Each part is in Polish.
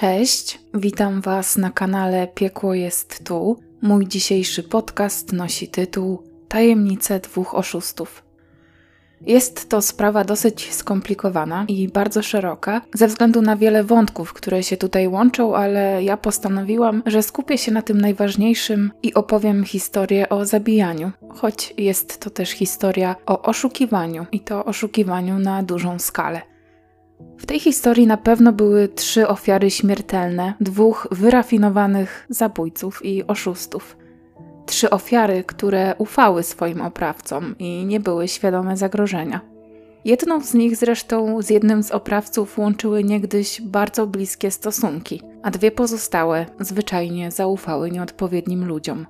Cześć, witam Was na kanale Piekło jest tu. Mój dzisiejszy podcast nosi tytuł Tajemnice dwóch oszustów. Jest to sprawa dosyć skomplikowana i bardzo szeroka, ze względu na wiele wątków, które się tutaj łączą, ale ja postanowiłam, że skupię się na tym najważniejszym i opowiem historię o zabijaniu, choć jest to też historia o oszukiwaniu i to oszukiwaniu na dużą skalę. W tej historii na pewno były trzy ofiary śmiertelne dwóch wyrafinowanych zabójców i oszustów. Trzy ofiary, które ufały swoim oprawcom i nie były świadome zagrożenia. Jedną z nich zresztą z jednym z oprawców łączyły niegdyś bardzo bliskie stosunki, a dwie pozostałe zwyczajnie zaufały nieodpowiednim ludziom.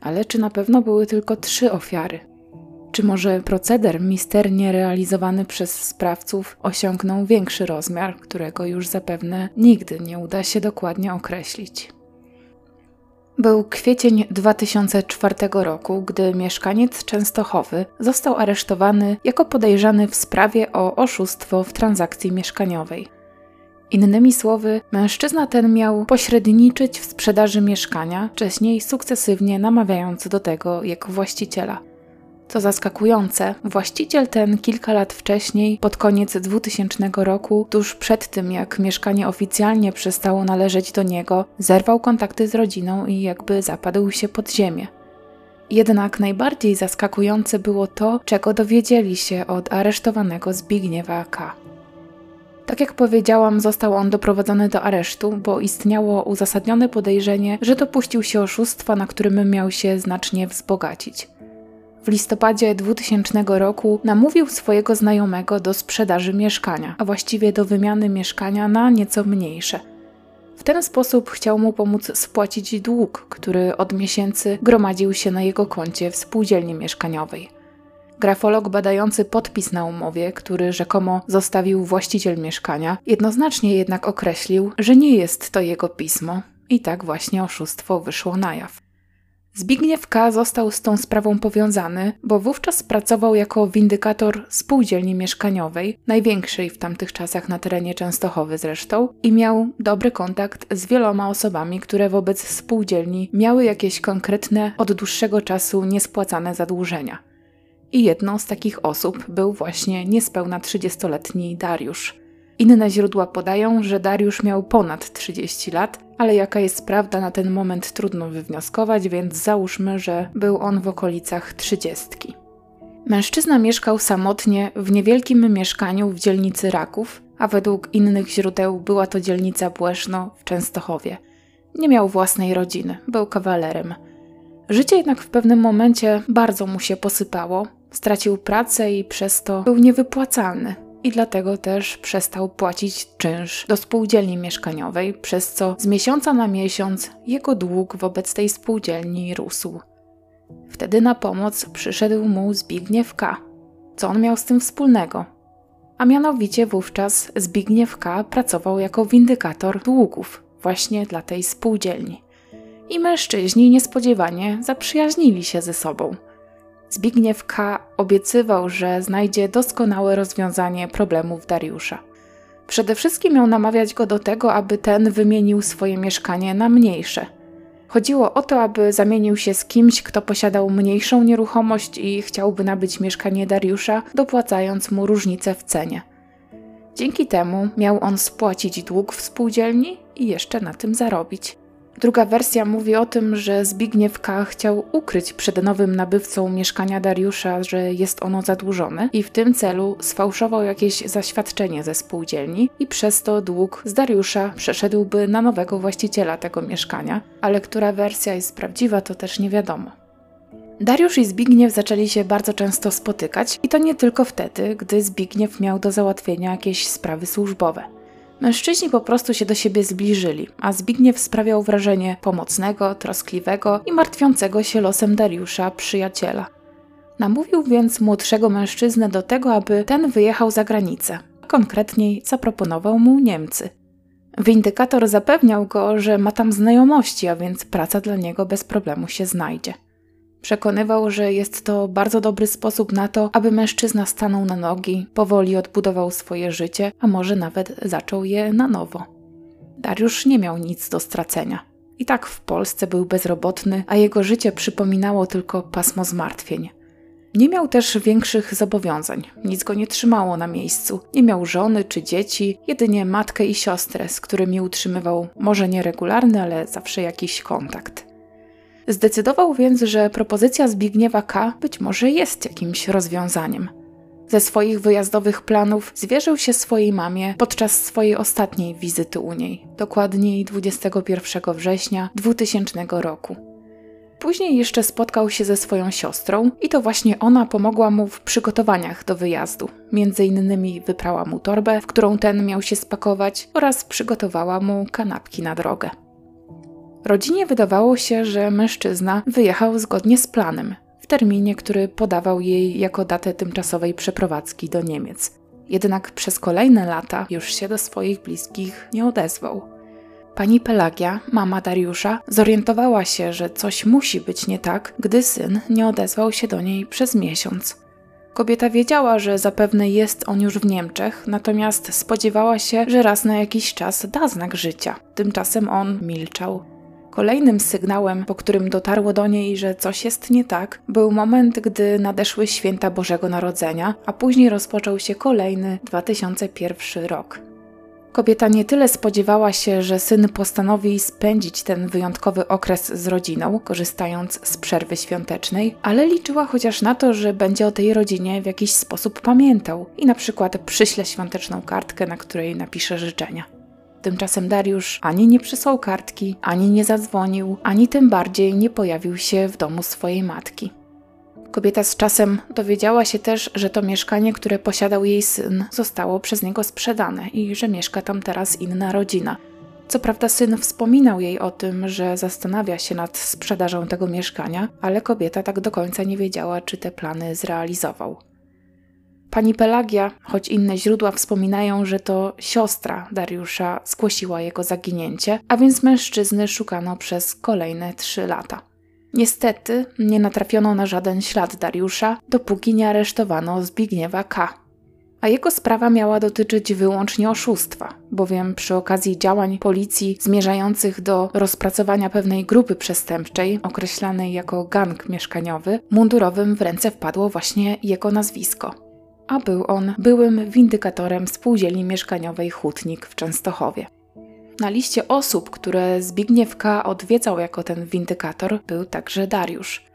Ale czy na pewno były tylko trzy ofiary? Czy może proceder misternie realizowany przez sprawców osiągnął większy rozmiar, którego już zapewne nigdy nie uda się dokładnie określić? Był kwiecień 2004 roku, gdy mieszkaniec Częstochowy został aresztowany jako podejrzany w sprawie o oszustwo w transakcji mieszkaniowej. Innymi słowy, mężczyzna ten miał pośredniczyć w sprzedaży mieszkania, wcześniej sukcesywnie namawiając do tego jego właściciela. Co zaskakujące, właściciel ten kilka lat wcześniej, pod koniec 2000 roku, tuż przed tym jak mieszkanie oficjalnie przestało należeć do niego, zerwał kontakty z rodziną i jakby zapadł się pod ziemię. Jednak najbardziej zaskakujące było to, czego dowiedzieli się od aresztowanego Zbigniewa K. Tak jak powiedziałam, został on doprowadzony do aresztu, bo istniało uzasadnione podejrzenie, że dopuścił się oszustwa, na którym miał się znacznie wzbogacić w listopadzie 2000 roku namówił swojego znajomego do sprzedaży mieszkania, a właściwie do wymiany mieszkania na nieco mniejsze. W ten sposób chciał mu pomóc spłacić dług, który od miesięcy gromadził się na jego koncie w spółdzielni mieszkaniowej. Grafolog badający podpis na umowie, który rzekomo zostawił właściciel mieszkania, jednoznacznie jednak określił, że nie jest to jego pismo, i tak właśnie oszustwo wyszło na jaw. Zbigniew K. został z tą sprawą powiązany, bo wówczas pracował jako windykator spółdzielni mieszkaniowej, największej w tamtych czasach na terenie Częstochowy zresztą, i miał dobry kontakt z wieloma osobami, które wobec spółdzielni miały jakieś konkretne, od dłuższego czasu niespłacane zadłużenia. I jedną z takich osób był właśnie niespełna 30-letni Dariusz. Inne źródła podają, że Dariusz miał ponad 30 lat, ale jaka jest prawda na ten moment trudno wywnioskować, więc załóżmy, że był on w okolicach trzydziestki. Mężczyzna mieszkał samotnie w niewielkim mieszkaniu w dzielnicy Raków, a według innych źródeł była to dzielnica Błeszno w Częstochowie. Nie miał własnej rodziny, był kawalerem. Życie jednak w pewnym momencie bardzo mu się posypało, stracił pracę i przez to był niewypłacalny i dlatego też przestał płacić czynsz do spółdzielni mieszkaniowej, przez co z miesiąca na miesiąc jego dług wobec tej spółdzielni rósł. Wtedy na pomoc przyszedł mu Zbigniew K. Co on miał z tym wspólnego? A mianowicie wówczas Zbigniew K. pracował jako windykator długów właśnie dla tej spółdzielni. I mężczyźni niespodziewanie zaprzyjaźnili się ze sobą – Zbigniew K. obiecywał, że znajdzie doskonałe rozwiązanie problemów Dariusza. Przede wszystkim miał namawiać go do tego, aby ten wymienił swoje mieszkanie na mniejsze. Chodziło o to, aby zamienił się z kimś, kto posiadał mniejszą nieruchomość i chciałby nabyć mieszkanie Dariusza, dopłacając mu różnicę w cenie. Dzięki temu miał on spłacić dług w spółdzielni i jeszcze na tym zarobić. Druga wersja mówi o tym, że Zbigniew K. chciał ukryć przed nowym nabywcą mieszkania Dariusza, że jest ono zadłużone i w tym celu sfałszował jakieś zaświadczenie ze spółdzielni i przez to dług z Dariusza przeszedłby na nowego właściciela tego mieszkania, ale która wersja jest prawdziwa to też nie wiadomo. Dariusz i Zbigniew zaczęli się bardzo często spotykać i to nie tylko wtedy, gdy Zbigniew miał do załatwienia jakieś sprawy służbowe. Mężczyźni po prostu się do siebie zbliżyli, a Zbigniew sprawiał wrażenie pomocnego, troskliwego i martwiącego się losem Dariusza przyjaciela. Namówił więc młodszego mężczyznę do tego, aby ten wyjechał za granicę. Konkretniej zaproponował mu Niemcy. Windykator zapewniał go, że ma tam znajomości, a więc praca dla niego bez problemu się znajdzie. Przekonywał, że jest to bardzo dobry sposób na to, aby mężczyzna stanął na nogi, powoli odbudował swoje życie, a może nawet zaczął je na nowo. Dariusz nie miał nic do stracenia. I tak w Polsce był bezrobotny, a jego życie przypominało tylko pasmo zmartwień. Nie miał też większych zobowiązań, nic go nie trzymało na miejscu. Nie miał żony czy dzieci, jedynie matkę i siostrę, z którymi utrzymywał może nieregularny, ale zawsze jakiś kontakt. Zdecydował więc, że propozycja Zbigniewa K. być może jest jakimś rozwiązaniem. Ze swoich wyjazdowych planów zwierzył się swojej mamie podczas swojej ostatniej wizyty u niej, dokładniej 21 września 2000 roku. Później jeszcze spotkał się ze swoją siostrą i to właśnie ona pomogła mu w przygotowaniach do wyjazdu. Między innymi wyprała mu torbę, w którą ten miał się spakować oraz przygotowała mu kanapki na drogę. Rodzinie wydawało się, że mężczyzna wyjechał zgodnie z planem, w terminie, który podawał jej jako datę tymczasowej przeprowadzki do Niemiec. Jednak przez kolejne lata już się do swoich bliskich nie odezwał. Pani Pelagia, mama Dariusza, zorientowała się, że coś musi być nie tak, gdy syn nie odezwał się do niej przez miesiąc. Kobieta wiedziała, że zapewne jest on już w Niemczech, natomiast spodziewała się, że raz na jakiś czas da znak życia. Tymczasem on milczał. Kolejnym sygnałem, po którym dotarło do niej, że coś jest nie tak, był moment, gdy nadeszły święta Bożego Narodzenia, a później rozpoczął się kolejny 2001 rok. Kobieta nie tyle spodziewała się, że syn postanowi spędzić ten wyjątkowy okres z rodziną, korzystając z przerwy świątecznej, ale liczyła chociaż na to, że będzie o tej rodzinie w jakiś sposób pamiętał i na przykład przyśle świąteczną kartkę, na której napisze życzenia. Tymczasem Dariusz ani nie przysłał kartki, ani nie zadzwonił, ani tym bardziej nie pojawił się w domu swojej matki. Kobieta z czasem dowiedziała się też, że to mieszkanie, które posiadał jej syn, zostało przez niego sprzedane i że mieszka tam teraz inna rodzina. Co prawda, syn wspominał jej o tym, że zastanawia się nad sprzedażą tego mieszkania, ale kobieta tak do końca nie wiedziała, czy te plany zrealizował. Pani Pelagia, choć inne źródła wspominają, że to siostra Dariusza zgłosiła jego zaginięcie, a więc mężczyzny szukano przez kolejne trzy lata. Niestety nie natrafiono na żaden ślad Dariusza, dopóki nie aresztowano Zbigniewa K. A jego sprawa miała dotyczyć wyłącznie oszustwa, bowiem przy okazji działań policji zmierzających do rozpracowania pewnej grupy przestępczej, określanej jako gang mieszkaniowy, mundurowym w ręce wpadło właśnie jego nazwisko. A był on byłym windykatorem spółdzielni mieszkaniowej Hutnik w Częstochowie. Na liście osób, które Zbigniew K. odwiedzał jako ten windykator, był także Dariusz.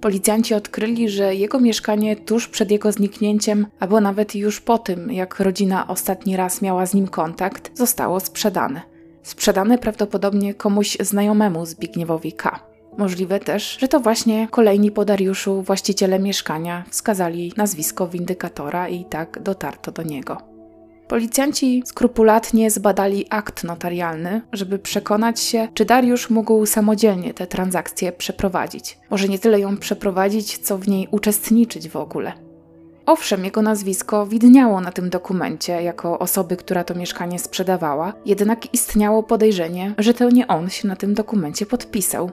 Policjanci odkryli, że jego mieszkanie tuż przed jego zniknięciem, albo nawet już po tym, jak rodzina ostatni raz miała z nim kontakt, zostało sprzedane. Sprzedane prawdopodobnie komuś znajomemu Zbigniewowi K. Możliwe też, że to właśnie kolejni po Dariuszu właściciele mieszkania wskazali nazwisko windykatora i tak dotarto do niego. Policjanci skrupulatnie zbadali akt notarialny, żeby przekonać się, czy Dariusz mógł samodzielnie tę transakcję przeprowadzić. Może nie tyle ją przeprowadzić, co w niej uczestniczyć w ogóle. Owszem, jego nazwisko widniało na tym dokumencie jako osoby, która to mieszkanie sprzedawała, jednak istniało podejrzenie, że to nie on się na tym dokumencie podpisał.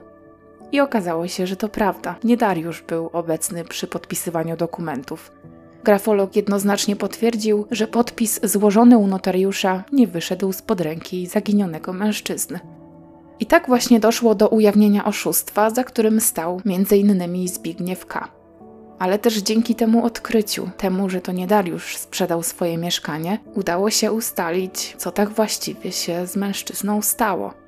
I okazało się, że to prawda, nie Dariusz był obecny przy podpisywaniu dokumentów. Grafolog jednoznacznie potwierdził, że podpis złożony u notariusza nie wyszedł spod ręki zaginionego mężczyzny. I tak właśnie doszło do ujawnienia oszustwa, za którym stał m.in. Zbigniew K. Ale też dzięki temu odkryciu, temu, że to nie Dariusz sprzedał swoje mieszkanie, udało się ustalić, co tak właściwie się z mężczyzną stało.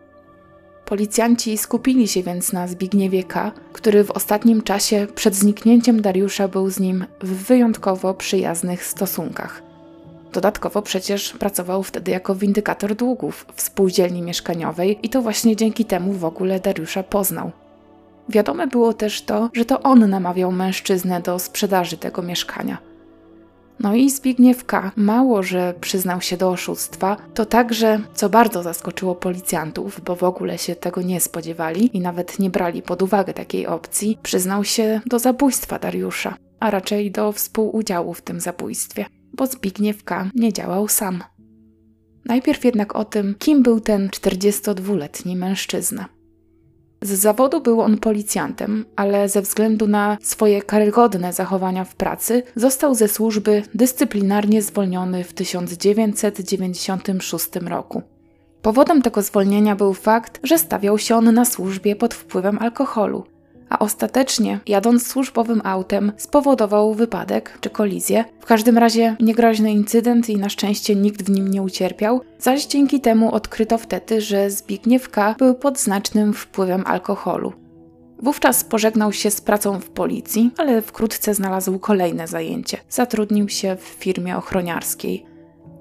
Policjanci skupili się więc na Zbigniewie K., który w ostatnim czasie przed zniknięciem Dariusza był z nim w wyjątkowo przyjaznych stosunkach. Dodatkowo przecież pracował wtedy jako windykator długów w spółdzielni mieszkaniowej i to właśnie dzięki temu w ogóle Dariusza poznał. Wiadome było też to, że to on namawiał mężczyznę do sprzedaży tego mieszkania. No i Zbigniew K. mało, że przyznał się do oszustwa, to także, co bardzo zaskoczyło policjantów, bo w ogóle się tego nie spodziewali i nawet nie brali pod uwagę takiej opcji, przyznał się do zabójstwa Dariusza, a raczej do współudziału w tym zabójstwie, bo Zbigniew K. nie działał sam. Najpierw jednak o tym, kim był ten 42-letni mężczyzna. Z zawodu był on policjantem, ale ze względu na swoje karygodne zachowania w pracy został ze służby dyscyplinarnie zwolniony w 1996 roku. Powodem tego zwolnienia był fakt, że stawiał się on na służbie pod wpływem alkoholu, a ostatecznie, jadąc służbowym autem, spowodował wypadek czy kolizję. W każdym razie niegroźny incydent i na szczęście nikt w nim nie ucierpiał, zaś dzięki temu odkryto wtedy, że Zbigniew K. był pod znacznym wpływem alkoholu. Wówczas pożegnał się z pracą w policji, ale wkrótce znalazł kolejne zajęcie. Zatrudnił się w firmie ochroniarskiej.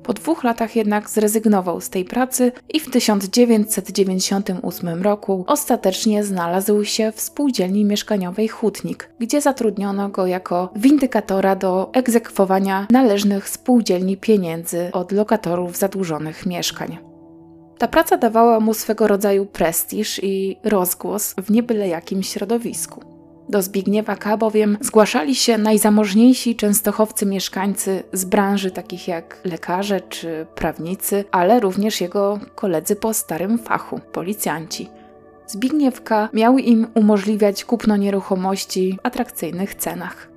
Po dwóch latach jednak zrezygnował z tej pracy i w 1998 roku ostatecznie znalazł się w spółdzielni mieszkaniowej Hutnik, gdzie zatrudniono go jako windykatora do egzekwowania należnych spółdzielni pieniędzy od lokatorów zadłużonych mieszkań. Ta praca dawała mu swego rodzaju prestiż i rozgłos w niebyle jakim środowisku. Do Zbigniewa K. bowiem zgłaszali się najzamożniejsi częstochowcy mieszkańcy z branży takich jak lekarze czy prawnicy, ale również jego koledzy po starym fachu, policjanci. Zbigniew K. miał im umożliwiać kupno nieruchomości w atrakcyjnych cenach.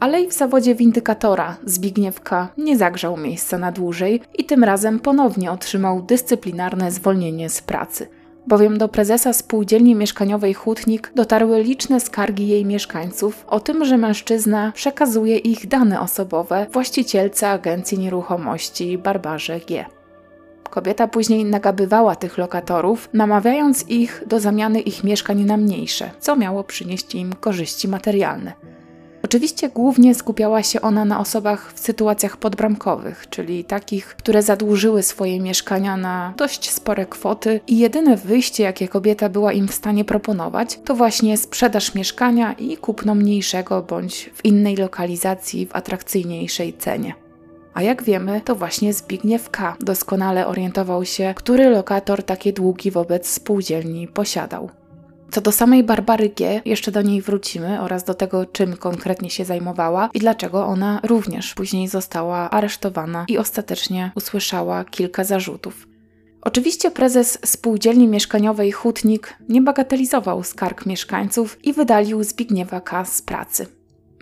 Ale i w zawodzie windykatora Zbigniew K. nie zagrzał miejsca na dłużej i tym razem ponownie otrzymał dyscyplinarne zwolnienie z pracy – bowiem do prezesa spółdzielni mieszkaniowej Hutnik dotarły liczne skargi jej mieszkańców o tym, że mężczyzna przekazuje ich dane osobowe właścicielce agencji nieruchomości Barbarze G. Kobieta później nagabywała tych lokatorów, namawiając ich do zamiany ich mieszkań na mniejsze, co miało przynieść im korzyści materialne. Oczywiście głównie skupiała się ona na osobach w sytuacjach podbramkowych, czyli takich, które zadłużyły swoje mieszkania na dość spore kwoty i jedyne wyjście, jakie kobieta była im w stanie proponować, to właśnie sprzedaż mieszkania i kupno mniejszego bądź w innej lokalizacji w atrakcyjniejszej cenie. A jak wiemy, to właśnie Zbigniew K. doskonale orientował się, który lokator takie długi wobec spółdzielni posiadał. Co do samej Barbary G, jeszcze do niej wrócimy oraz do tego, czym konkretnie się zajmowała i dlaczego ona również później została aresztowana i ostatecznie usłyszała kilka zarzutów. Oczywiście prezes spółdzielni mieszkaniowej Hutnik nie bagatelizował skarg mieszkańców i wydalił Zbigniewa K. z pracy.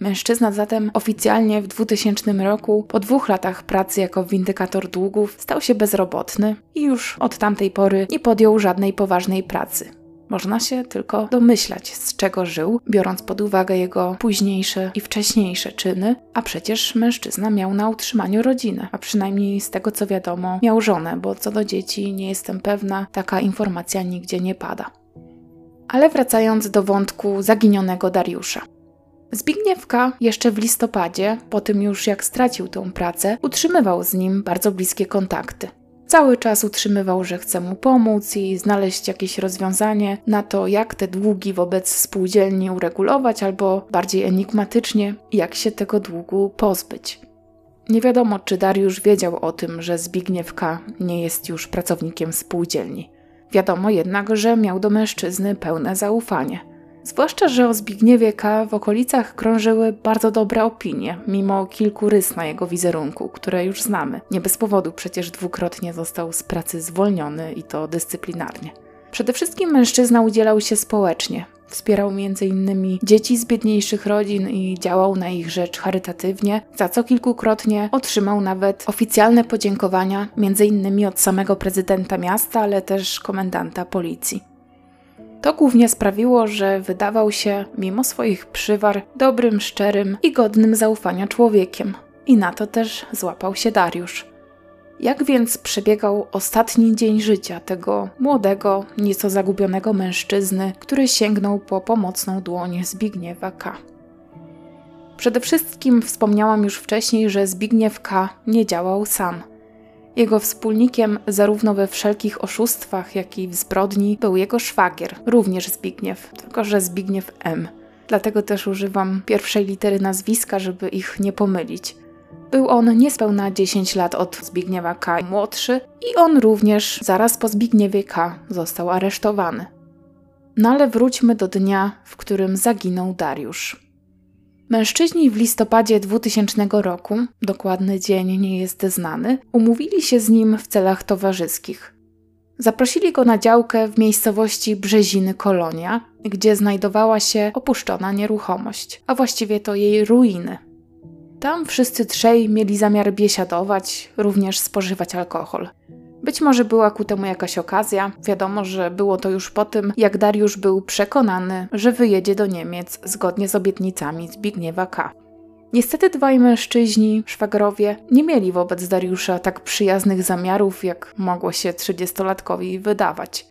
Mężczyzna zatem oficjalnie w 2000 roku, po dwóch latach pracy jako windykator długów, stał się bezrobotny i już od tamtej pory nie podjął żadnej poważnej pracy. Można się tylko domyślać, z czego żył, biorąc pod uwagę jego późniejsze i wcześniejsze czyny, a przecież mężczyzna miał na utrzymaniu rodzinę, a przynajmniej z tego co wiadomo, miał żonę, bo co do dzieci nie jestem pewna, taka informacja nigdzie nie pada. Ale wracając do wątku zaginionego Dariusza. Zbigniewka jeszcze w listopadzie, po tym już jak stracił tę pracę, utrzymywał z nim bardzo bliskie kontakty. Cały czas utrzymywał, że chce mu pomóc i znaleźć jakieś rozwiązanie na to, jak te długi wobec spółdzielni uregulować, albo bardziej enigmatycznie, jak się tego długu pozbyć. Nie wiadomo, czy Dariusz wiedział o tym, że Zbigniew K. nie jest już pracownikiem spółdzielni. Wiadomo jednak, że miał do mężczyzny pełne zaufanie. Zwłaszcza, że o Zbigniewie K. w okolicach krążyły bardzo dobre opinie, mimo kilku rys na jego wizerunku, które już znamy. Nie bez powodu przecież dwukrotnie został z pracy zwolniony i to dyscyplinarnie. Przede wszystkim mężczyzna udzielał się społecznie. Wspierał m.in. dzieci z biedniejszych rodzin i działał na ich rzecz charytatywnie, za co kilkukrotnie otrzymał nawet oficjalne podziękowania, m.in. od samego prezydenta miasta, ale też komendanta policji. To głównie sprawiło, że wydawał się, mimo swoich przywar, dobrym, szczerym i godnym zaufania człowiekiem. I na to też złapał się Dariusz. Jak więc przebiegał ostatni dzień życia tego młodego, nieco zagubionego mężczyzny, który sięgnął po pomocną dłoń Zbigniewa K. Przede wszystkim wspomniałam już wcześniej, że Zbigniew K. nie działał sam – jego wspólnikiem zarówno we wszelkich oszustwach, jak i w zbrodni był jego szwagier, również Zbigniew, tylko że Zbigniew M. Dlatego też używam pierwszej litery nazwiska, żeby ich nie pomylić. Był on niespełna 10 lat od Zbigniewa K. młodszy i on również zaraz po Zbigniewie K. został aresztowany. No ale wróćmy do dnia, w którym zaginął Dariusz. Mężczyźni w listopadzie 2000 roku, dokładny dzień nie jest znany, umówili się z nim w celach towarzyskich. Zaprosili go na działkę w miejscowości Brzeziny Kolonia, gdzie znajdowała się opuszczona nieruchomość, a właściwie to jej ruiny. Tam wszyscy trzej mieli zamiar biesiadować, również spożywać alkohol. Być może była ku temu jakaś okazja. Wiadomo, że było to już po tym, jak Dariusz był przekonany, że wyjedzie do Niemiec zgodnie z obietnicami Zbigniewa K. Niestety dwaj mężczyźni, szwagrowie, nie mieli wobec Dariusza tak przyjaznych zamiarów, jak mogło się trzydziestolatkowi wydawać.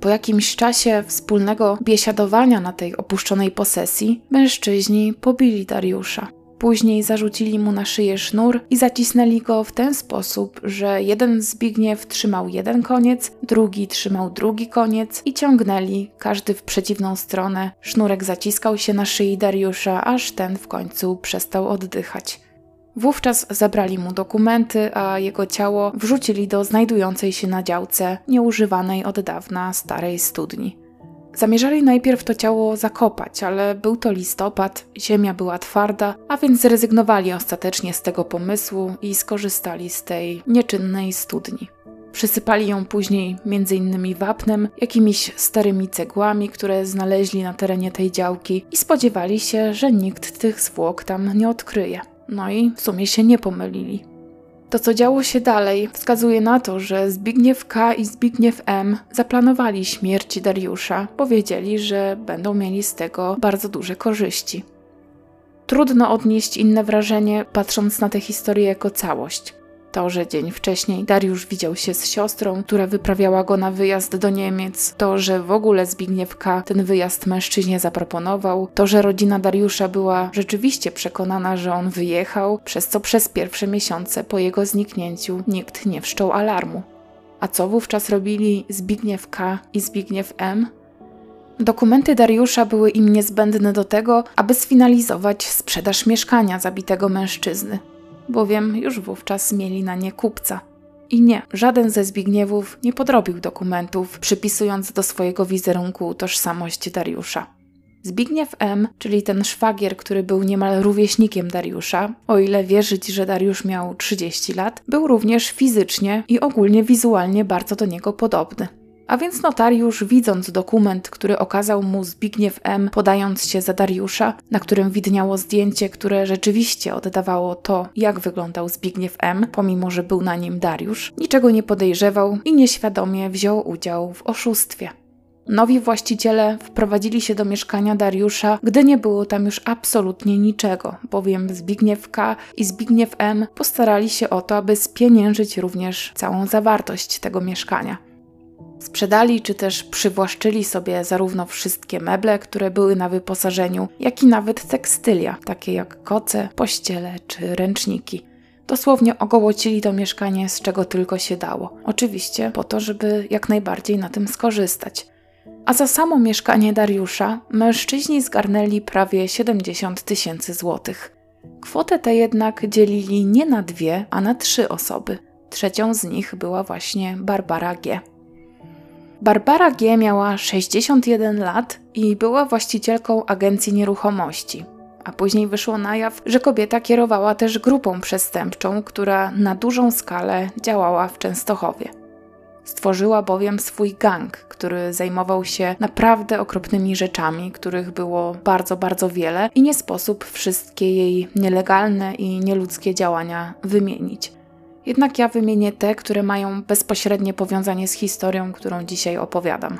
Po jakimś czasie wspólnego biesiadowania na tej opuszczonej posesji, mężczyźni pobili Dariusza. Później zarzucili mu na szyję sznur i zacisnęli go w ten sposób, że jeden Zbigniew trzymał jeden koniec, drugi trzymał drugi koniec i ciągnęli, każdy w przeciwną stronę. Sznurek zaciskał się na szyi Dariusza, aż ten w końcu przestał oddychać. Wówczas zabrali mu dokumenty, a jego ciało wrzucili do znajdującej się na działce nieużywanej od dawna starej studni. Zamierzali najpierw to ciało zakopać, ale był to listopad, ziemia była twarda, a więc zrezygnowali ostatecznie z tego pomysłu i skorzystali z tej nieczynnej studni. Przysypali ją później m.in. wapnem, jakimiś starymi cegłami, które znaleźli na terenie tej działki i spodziewali się, że nikt tych zwłok tam nie odkryje. No i w sumie się nie pomylili. To, co działo się dalej, wskazuje na to, że Zbigniew K. i Zbigniew M. zaplanowali śmierć Dariusza, powiedzieli, że będą mieli z tego bardzo duże korzyści. Trudno odnieść inne wrażenie, patrząc na tę historię jako całość. To, że dzień wcześniej Dariusz widział się z siostrą, która wyprawiała go na wyjazd do Niemiec, to, że w ogóle Zbigniew K. ten wyjazd mężczyźnie zaproponował, to, że rodzina Dariusza była rzeczywiście przekonana, że on wyjechał, przez co przez pierwsze miesiące po jego zniknięciu nikt nie wszczął alarmu. A co wówczas robili Zbigniew K. i Zbigniew M.? Dokumenty Dariusza były im niezbędne do tego, aby sfinalizować sprzedaż mieszkania zabitego mężczyzny bowiem już wówczas mieli na nie kupca. I nie, żaden ze Zbigniewów nie podrobił dokumentów, przypisując do swojego wizerunku tożsamość Dariusza. Zbigniew M., czyli ten szwagier, który był niemal rówieśnikiem Dariusza, o ile wierzyć, że Dariusz miał 30 lat, był również fizycznie i ogólnie wizualnie bardzo do niego podobny. A więc notariusz, widząc dokument, który okazał mu Zbigniew M., podając się za Dariusza, na którym widniało zdjęcie, które rzeczywiście oddawało to, jak wyglądał Zbigniew M., pomimo że był na nim Dariusz, niczego nie podejrzewał i nieświadomie wziął udział w oszustwie. Nowi właściciele wprowadzili się do mieszkania Dariusza, gdy nie było tam już absolutnie niczego, bowiem Zbigniew K. i Zbigniew M. postarali się o to, aby spieniężyć również całą zawartość tego mieszkania. Sprzedali czy też przywłaszczyli sobie zarówno wszystkie meble, które były na wyposażeniu, jak i nawet tekstylia, takie jak koce, pościele czy ręczniki. Dosłownie ogołocili to mieszkanie z czego tylko się dało. Oczywiście po to, żeby jak najbardziej na tym skorzystać. A za samo mieszkanie Dariusza mężczyźni zgarnęli prawie 70 tysięcy złotych. Kwotę tę jednak dzielili nie na dwie, a na trzy osoby. Trzecią z nich była właśnie Barbara G. Barbara G. miała 61 lat i była właścicielką agencji nieruchomości. A później wyszło na jaw, że kobieta kierowała też grupą przestępczą, która na dużą skalę działała w Częstochowie. Stworzyła bowiem swój gang, który zajmował się naprawdę okropnymi rzeczami, których było bardzo, bardzo wiele i nie sposób wszystkie jej nielegalne i nieludzkie działania wymienić. Jednak ja wymienię te, które mają bezpośrednie powiązanie z historią, którą dzisiaj opowiadam.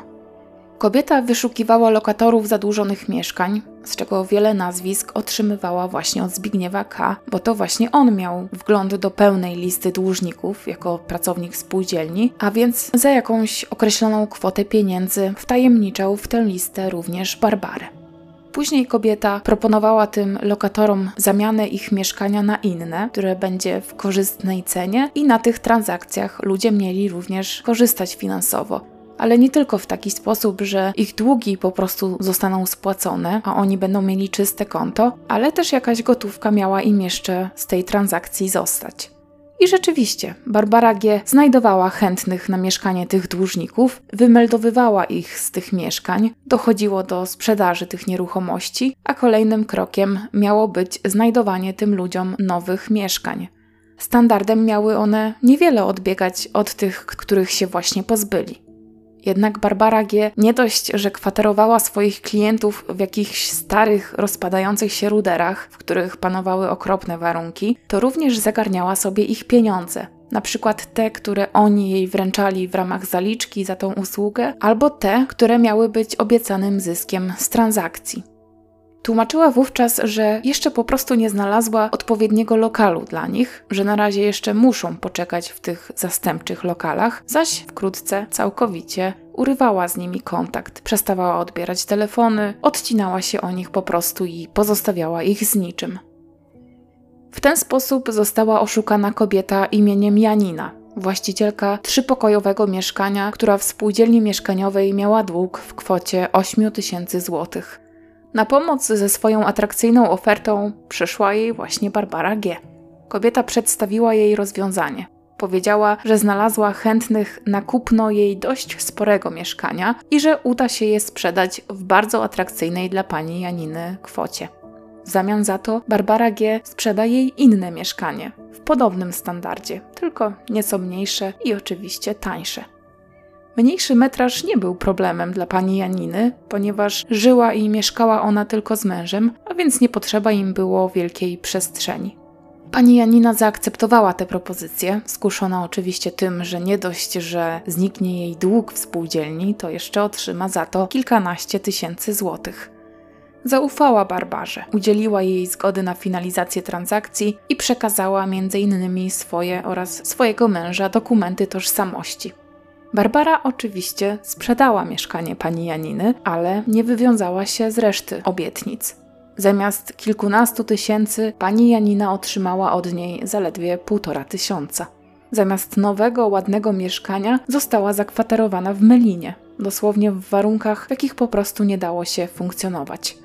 Kobieta wyszukiwała lokatorów zadłużonych mieszkań, z czego wiele nazwisk otrzymywała właśnie od Zbigniewa K., bo to właśnie on miał wgląd do pełnej listy dłużników jako pracownik spółdzielni, a więc za jakąś określoną kwotę pieniędzy wtajemniczał w tę listę również Barbarę. Później kobieta proponowała tym lokatorom zamianę ich mieszkania na inne, które będzie w korzystnej cenie i na tych transakcjach ludzie mieli również korzystać finansowo. Ale nie tylko w taki sposób, że ich długi po prostu zostaną spłacone, a oni będą mieli czyste konto, ale też jakaś gotówka miała im jeszcze z tej transakcji zostać. I rzeczywiście, Barbara G. znajdowała chętnych na mieszkanie tych dłużników, wymeldowywała ich z tych mieszkań, dochodziło do sprzedaży tych nieruchomości, a kolejnym krokiem miało być znajdowanie tym ludziom nowych mieszkań. Standardem miały one niewiele odbiegać od tych, których się właśnie pozbyli. Jednak Barbara G. nie dość, że kwaterowała swoich klientów w jakichś starych, rozpadających się ruderach, w których panowały okropne warunki, to również zagarniała sobie ich pieniądze. Na przykład te, które oni jej wręczali w ramach zaliczki za tą usługę, albo te, które miały być obiecanym zyskiem z transakcji. Tłumaczyła wówczas, że jeszcze po prostu nie znalazła odpowiedniego lokalu dla nich, że na razie jeszcze muszą poczekać w tych zastępczych lokalach, zaś wkrótce całkowicie urywała z nimi kontakt, przestawała odbierać telefony, odcinała się o nich po prostu i pozostawiała ich z niczym. W ten sposób została oszukana kobieta imieniem Janina, właścicielka trzypokojowego mieszkania, która w spółdzielni mieszkaniowej miała dług w kwocie 8 tysięcy złotych. Na pomoc ze swoją atrakcyjną ofertą przyszła jej właśnie Barbara G. Kobieta przedstawiła jej rozwiązanie. Powiedziała, że znalazła chętnych na kupno jej dość sporego mieszkania i że uda się je sprzedać w bardzo atrakcyjnej dla pani Janiny kwocie. W zamian za to Barbara G. sprzeda jej inne mieszkanie w podobnym standardzie, tylko nieco mniejsze i oczywiście tańsze. Mniejszy metraż nie był problemem dla pani Janiny, ponieważ żyła i mieszkała ona tylko z mężem, a więc nie potrzeba im było wielkiej przestrzeni. Pani Janina zaakceptowała tę propozycję, skuszona oczywiście tym, że nie dość, że zniknie jej dług w spółdzielni, to jeszcze otrzyma za to kilkanaście tysięcy złotych. Zaufała Barbarze, udzieliła jej zgody na finalizację transakcji i przekazała m.in. swoje oraz swojego męża dokumenty tożsamości. Barbara oczywiście sprzedała mieszkanie pani Janiny, ale nie wywiązała się z reszty obietnic. Zamiast kilkunastu tysięcy, pani Janina otrzymała od niej zaledwie półtora tysiąca. Zamiast nowego, ładnego mieszkania została zakwaterowana w Melinie, dosłownie w warunkach, w jakich po prostu nie dało się funkcjonować.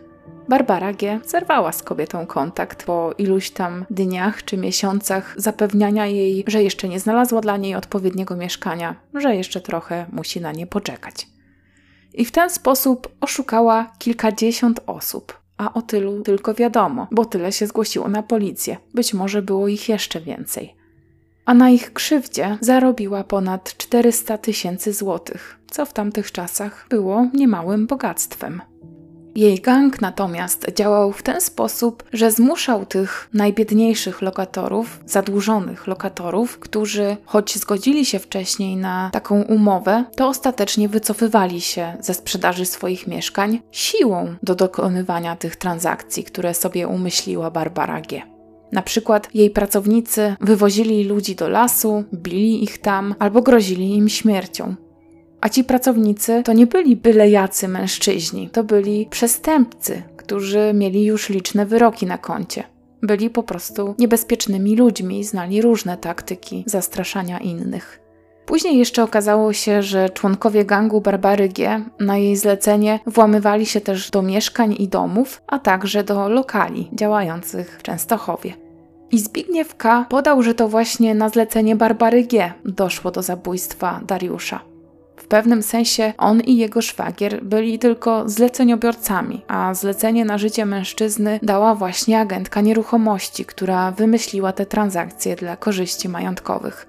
Barbara G. zerwała z kobietą kontakt po iluś tam dniach czy miesiącach zapewniania jej, że jeszcze nie znalazła dla niej odpowiedniego mieszkania, że jeszcze trochę musi na nie poczekać. I w ten sposób oszukała kilkadziesiąt osób, a o tylu tylko wiadomo, bo tyle się zgłosiło na policję. Być może było ich jeszcze więcej. A na ich krzywdzie zarobiła ponad 400 tysięcy złotych, co w tamtych czasach było niemałym bogactwem. Jej gang natomiast działał w ten sposób, że zmuszał tych najbiedniejszych lokatorów, zadłużonych lokatorów, którzy choć zgodzili się wcześniej na taką umowę, to ostatecznie wycofywali się ze sprzedaży swoich mieszkań siłą do dokonywania tych transakcji, które sobie umyśliła Barbara G. Na przykład jej pracownicy wywozili ludzi do lasu, bili ich tam albo grozili im śmiercią. A ci pracownicy to nie byli byle jacy mężczyźni, to byli przestępcy, którzy mieli już liczne wyroki na koncie. Byli po prostu niebezpiecznymi ludźmi znali różne taktyki zastraszania innych. Później jeszcze okazało się, że członkowie gangu Barbary G na jej zlecenie włamywali się też do mieszkań i domów, a także do lokali działających w Częstochowie. I Zbigniew K. podał, że to właśnie na zlecenie Barbary G doszło do zabójstwa Dariusza. W pewnym sensie on i jego szwagier byli tylko zleceniobiorcami, a zlecenie na życie mężczyzny dała właśnie agentka nieruchomości, która wymyśliła te transakcje dla korzyści majątkowych.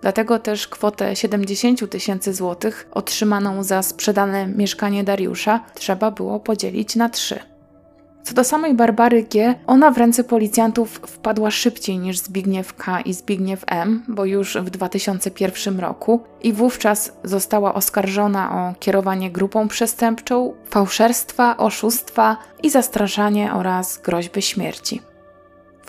Dlatego też kwotę 70 tysięcy złotych otrzymaną za sprzedane mieszkanie Dariusza trzeba było podzielić na trzy. Co do samej Barbary G, ona w ręce policjantów wpadła szybciej niż Zbigniew K i Zbigniew M, bo już w 2001 roku i wówczas została oskarżona o kierowanie grupą przestępczą, fałszerstwa, oszustwa i zastraszanie oraz groźby śmierci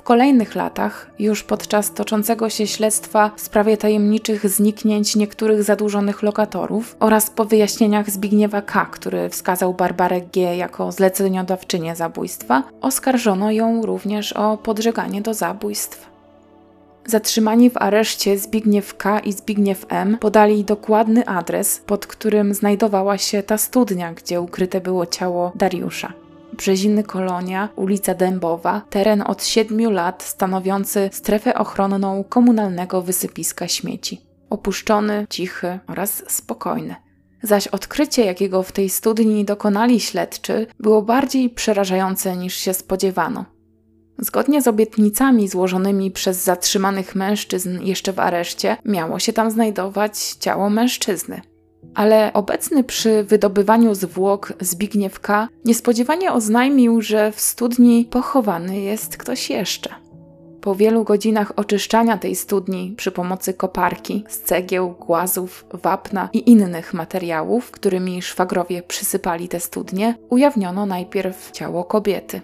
kolejnych latach, już podczas toczącego się śledztwa w sprawie tajemniczych zniknięć niektórych zadłużonych lokatorów oraz po wyjaśnieniach Zbigniewa K., który wskazał Barbarę G. jako zleceniodawczynię zabójstwa, oskarżono ją również o podżeganie do zabójstw. Zatrzymani w areszcie Zbigniew K. i Zbigniew M. podali dokładny adres, pod którym znajdowała się ta studnia, gdzie ukryte było ciało Dariusza. Brzeziny Kolonia, ulica Dębowa, teren od siedmiu lat stanowiący strefę ochronną komunalnego wysypiska śmieci. Opuszczony, cichy oraz spokojny. Zaś odkrycie, jakiego w tej studni dokonali śledczy, było bardziej przerażające niż się spodziewano. Zgodnie z obietnicami złożonymi przez zatrzymanych mężczyzn jeszcze w areszcie, miało się tam znajdować ciało mężczyzny ale obecny przy wydobywaniu zwłok Zbigniew K. niespodziewanie oznajmił, że w studni pochowany jest ktoś jeszcze. Po wielu godzinach oczyszczania tej studni przy pomocy koparki z cegieł, głazów, wapna i innych materiałów, którymi szwagrowie przysypali te studnie, ujawniono najpierw ciało kobiety.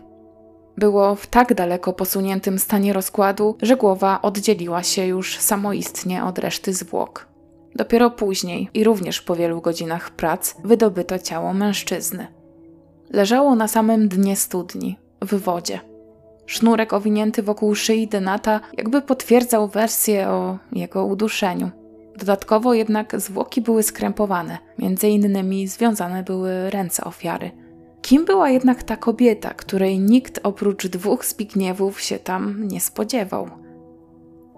Było w tak daleko posuniętym stanie rozkładu, że głowa oddzieliła się już samoistnie od reszty zwłok. Dopiero później i również po wielu godzinach prac wydobyto ciało mężczyzny. Leżało na samym dnie studni, w wodzie. Sznurek owinięty wokół szyi Denata jakby potwierdzał wersję o jego uduszeniu. Dodatkowo jednak zwłoki były skrępowane, między innymi związane były ręce ofiary. Kim była jednak ta kobieta, której nikt oprócz dwóch Zbigniewów się tam nie spodziewał?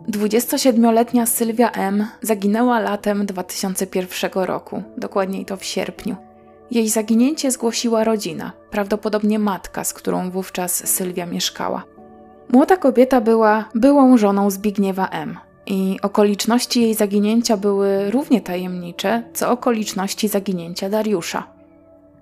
27-letnia Sylwia M. zaginęła latem 2001 roku, dokładniej to w sierpniu. Jej zaginięcie zgłosiła rodzina, prawdopodobnie matka, z którą wówczas Sylwia mieszkała. Młoda kobieta była byłą żoną Zbigniewa M. I okoliczności jej zaginięcia były równie tajemnicze, co okoliczności zaginięcia Dariusza.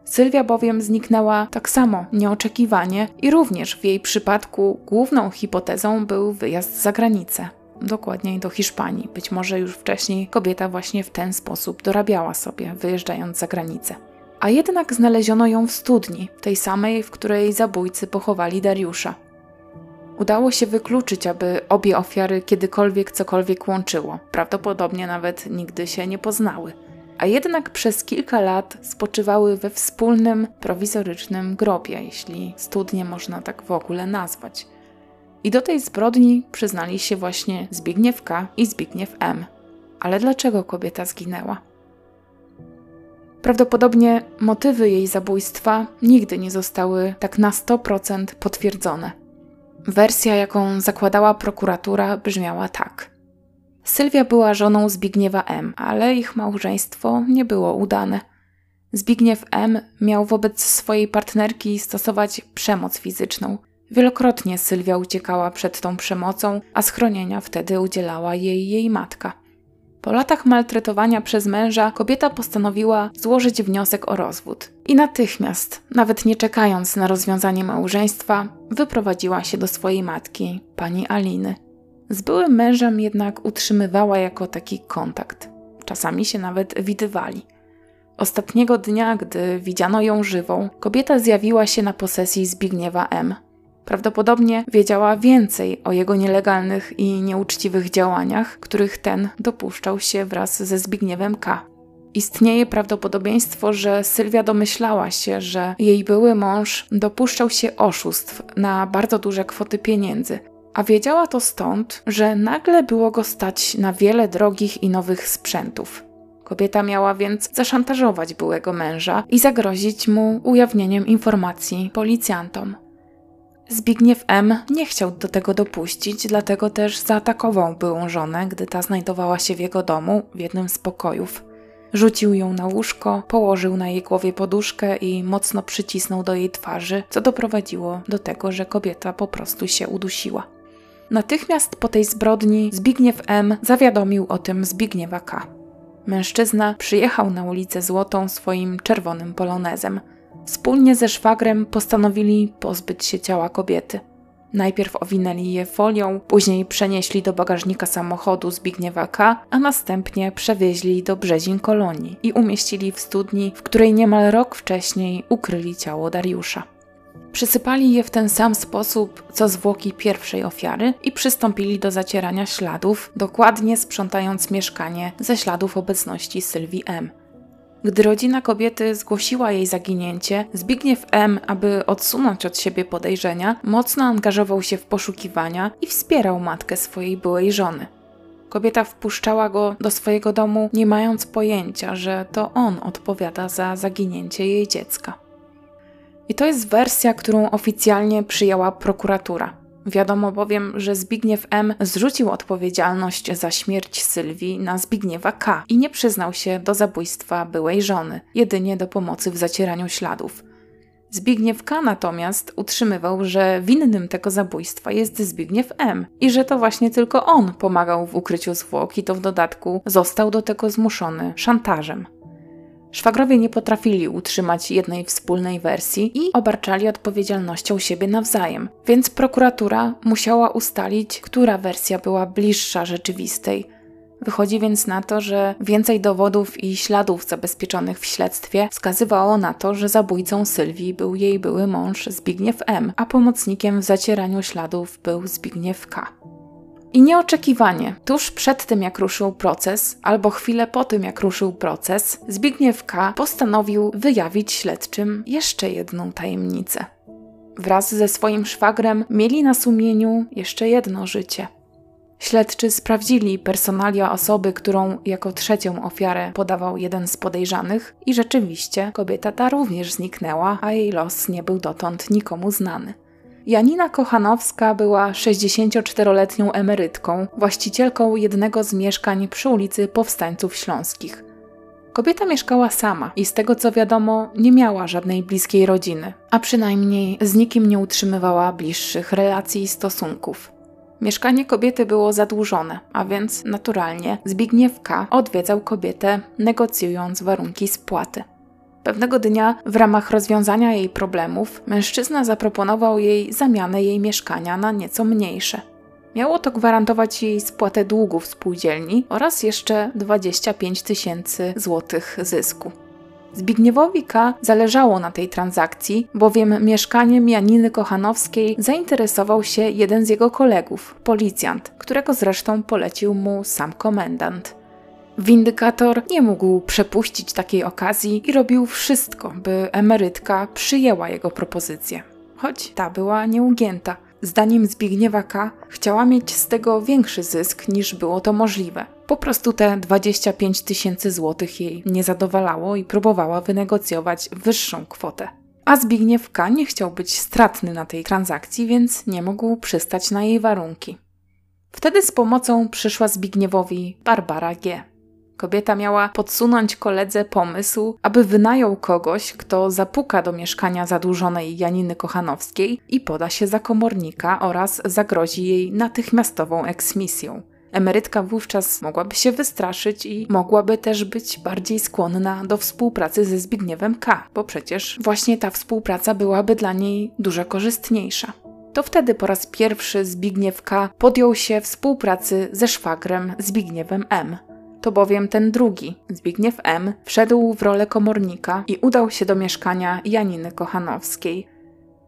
Sylwia bowiem zniknęła tak samo nieoczekiwanie i również w jej przypadku główną hipotezą był wyjazd za granicę, dokładniej do Hiszpanii. Być może już wcześniej kobieta właśnie w ten sposób dorabiała sobie, wyjeżdżając za granicę a jednak znaleziono ją w studni, tej samej, w której zabójcy pochowali Dariusza. Udało się wykluczyć, aby obie ofiary kiedykolwiek cokolwiek łączyło, prawdopodobnie nawet nigdy się nie poznały, a jednak przez kilka lat spoczywały we wspólnym, prowizorycznym grobie, jeśli studnie można tak w ogóle nazwać. I do tej zbrodni przyznali się właśnie Zbigniew K. i Zbigniew M. Ale dlaczego kobieta zginęła? Prawdopodobnie motywy jej zabójstwa nigdy nie zostały tak na 100% potwierdzone. Wersja, jaką zakładała prokuratura, brzmiała tak. Sylwia była żoną Zbigniewa M., ale ich małżeństwo nie było udane. Zbigniew M. miał wobec swojej partnerki stosować przemoc fizyczną. Wielokrotnie Sylwia uciekała przed tą przemocą, a schronienia wtedy udzielała jej jej matka. Po latach maltretowania przez męża kobieta postanowiła złożyć wniosek o rozwód. I natychmiast, nawet nie czekając na rozwiązanie małżeństwa, wyprowadziła się do swojej matki, pani Aliny. Z byłym mężem jednak utrzymywała jako taki kontakt. Czasami się nawet widywali. Ostatniego dnia, gdy widziano ją żywą, kobieta zjawiła się na posesji Zbigniewa M. Prawdopodobnie wiedziała więcej o jego nielegalnych i nieuczciwych działaniach, których ten dopuszczał się wraz ze Zbigniewem K. Istnieje prawdopodobieństwo, że Sylwia domyślała się, że jej były mąż dopuszczał się oszustw na bardzo duże kwoty pieniędzy, a wiedziała to stąd, że nagle było go stać na wiele drogich i nowych sprzętów. Kobieta miała więc zaszantażować byłego męża i zagrozić mu ujawnieniem informacji policjantom. Zbigniew M. nie chciał do tego dopuścić, dlatego też zaatakował byłą żonę, gdy ta znajdowała się w jego domu, w jednym z pokojów. Rzucił ją na łóżko, położył na jej głowie poduszkę i mocno przycisnął do jej twarzy, co doprowadziło do tego, że kobieta po prostu się udusiła. Natychmiast po tej zbrodni Zbigniew M. zawiadomił o tym Zbigniewa K. Mężczyzna przyjechał na ulicę Złotą swoim czerwonym polonezem – Wspólnie ze szwagrem postanowili pozbyć się ciała kobiety. Najpierw owinęli je folią, później przenieśli do bagażnika samochodu Zbigniewa K., a następnie przewieźli do Brzezin Kolonii i umieścili w studni, w której niemal rok wcześniej ukryli ciało Dariusza. Przysypali je w ten sam sposób, co zwłoki pierwszej ofiary i przystąpili do zacierania śladów, dokładnie sprzątając mieszkanie ze śladów obecności Sylwii M. Gdy rodzina kobiety zgłosiła jej zaginięcie, Zbigniew M., aby odsunąć od siebie podejrzenia, mocno angażował się w poszukiwania i wspierał matkę swojej byłej żony. Kobieta wpuszczała go do swojego domu, nie mając pojęcia, że to on odpowiada za zaginięcie jej dziecka. I to jest wersja, którą oficjalnie przyjęła prokuratura. Wiadomo bowiem, że Zbigniew M. zrzucił odpowiedzialność za śmierć Sylwii na Zbigniewa K. i nie przyznał się do zabójstwa byłej żony, jedynie do pomocy w zacieraniu śladów. Zbigniew K. natomiast utrzymywał, że winnym tego zabójstwa jest Zbigniew M. i że to właśnie tylko on pomagał w ukryciu zwłok i to w dodatku został do tego zmuszony szantażem. Szwagrowie nie potrafili utrzymać jednej wspólnej wersji i obarczali odpowiedzialnością siebie nawzajem, więc prokuratura musiała ustalić, która wersja była bliższa rzeczywistej. Wychodzi więc na to, że więcej dowodów i śladów zabezpieczonych w śledztwie wskazywało na to, że zabójcą Sylwii był jej były mąż Zbigniew M., a pomocnikiem w zacieraniu śladów był Zbigniew K. I nieoczekiwanie, tuż przed tym jak ruszył proces, albo chwilę po tym jak ruszył proces, Zbigniew K. postanowił wyjawić śledczym jeszcze jedną tajemnicę. Wraz ze swoim szwagrem mieli na sumieniu jeszcze jedno życie. Śledczy sprawdzili personalia osoby, którą jako trzecią ofiarę podawał jeden z podejrzanych, i rzeczywiście kobieta ta również zniknęła, a jej los nie był dotąd nikomu znany. Janina Kochanowska była 64-letnią emerytką, właścicielką jednego z mieszkań przy ulicy Powstańców Śląskich. Kobieta mieszkała sama i z tego co wiadomo, nie miała żadnej bliskiej rodziny, a przynajmniej z nikim nie utrzymywała bliższych relacji i stosunków. Mieszkanie kobiety było zadłużone, a więc naturalnie Zbigniew K. odwiedzał kobietę, negocjując warunki spłaty. Pewnego dnia, w ramach rozwiązania jej problemów, mężczyzna zaproponował jej zamianę jej mieszkania na nieco mniejsze. Miało to gwarantować jej spłatę długów spółdzielni oraz jeszcze 25 tysięcy złotych zysku. Zbigniewowi K. zależało na tej transakcji, bowiem mieszkaniem Janiny Kochanowskiej zainteresował się jeden z jego kolegów, policjant, którego zresztą polecił mu sam komendant. Windykator nie mógł przepuścić takiej okazji i robił wszystko, by emerytka przyjęła jego propozycję, choć ta była nieugięta. Zdaniem Zbigniewa K. chciała mieć z tego większy zysk niż było to możliwe. Po prostu te 25 tysięcy złotych jej nie zadowalało i próbowała wynegocjować wyższą kwotę. A Zbigniew K. nie chciał być stratny na tej transakcji, więc nie mógł przystać na jej warunki. Wtedy z pomocą przyszła Zbigniewowi Barbara G. Kobieta miała podsunąć koledze pomysł, aby wynajął kogoś, kto zapuka do mieszkania zadłużonej Janiny Kochanowskiej i poda się za komornika oraz zagrozi jej natychmiastową eksmisją. Emerytka wówczas mogłaby się wystraszyć i mogłaby też być bardziej skłonna do współpracy ze Zbigniewem K., bo przecież właśnie ta współpraca byłaby dla niej dużo korzystniejsza. To wtedy po raz pierwszy Zbigniew K. podjął się współpracy ze szwagrem Zbigniewem M. To bowiem ten drugi, Zbigniew M., wszedł w rolę komornika i udał się do mieszkania Janiny Kochanowskiej.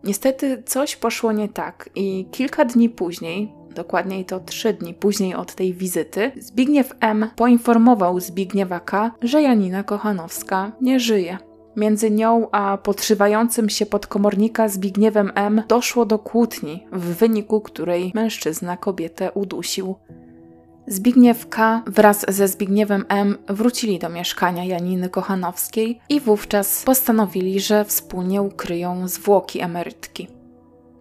Niestety coś poszło nie tak i kilka dni później, dokładniej to trzy dni później od tej wizyty, Zbigniew M. poinformował Zbigniewa K., że Janina Kochanowska nie żyje. Między nią a podszywającym się podkomornika Zbigniewem M. doszło do kłótni, w wyniku której mężczyzna kobietę udusił. Zbigniew K. wraz ze Zbigniewem M. wrócili do mieszkania Janiny Kochanowskiej i wówczas postanowili, że wspólnie ukryją zwłoki emerytki.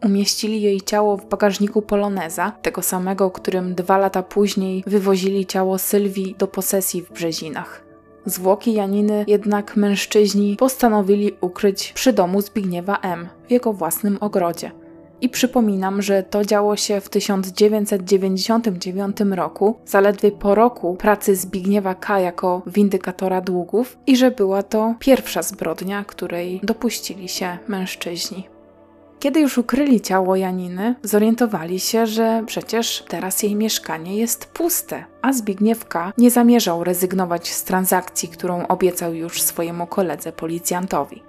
Umieścili jej ciało w bagażniku Poloneza, tego samego, którym dwa lata później wywozili ciało Sylwii do posesji w Brzezinach. Zwłoki Janiny jednak mężczyźni postanowili ukryć przy domu Zbigniewa M. w jego własnym ogrodzie – i przypominam, że to działo się w 1999 roku, zaledwie po roku pracy Zbigniewa K. jako windykatora długów, i że była to pierwsza zbrodnia, której dopuścili się mężczyźni. Kiedy już ukryli ciało Janiny, zorientowali się, że przecież teraz jej mieszkanie jest puste, a Zbigniew K. nie zamierzał rezygnować z transakcji, którą obiecał już swojemu koledze policjantowi.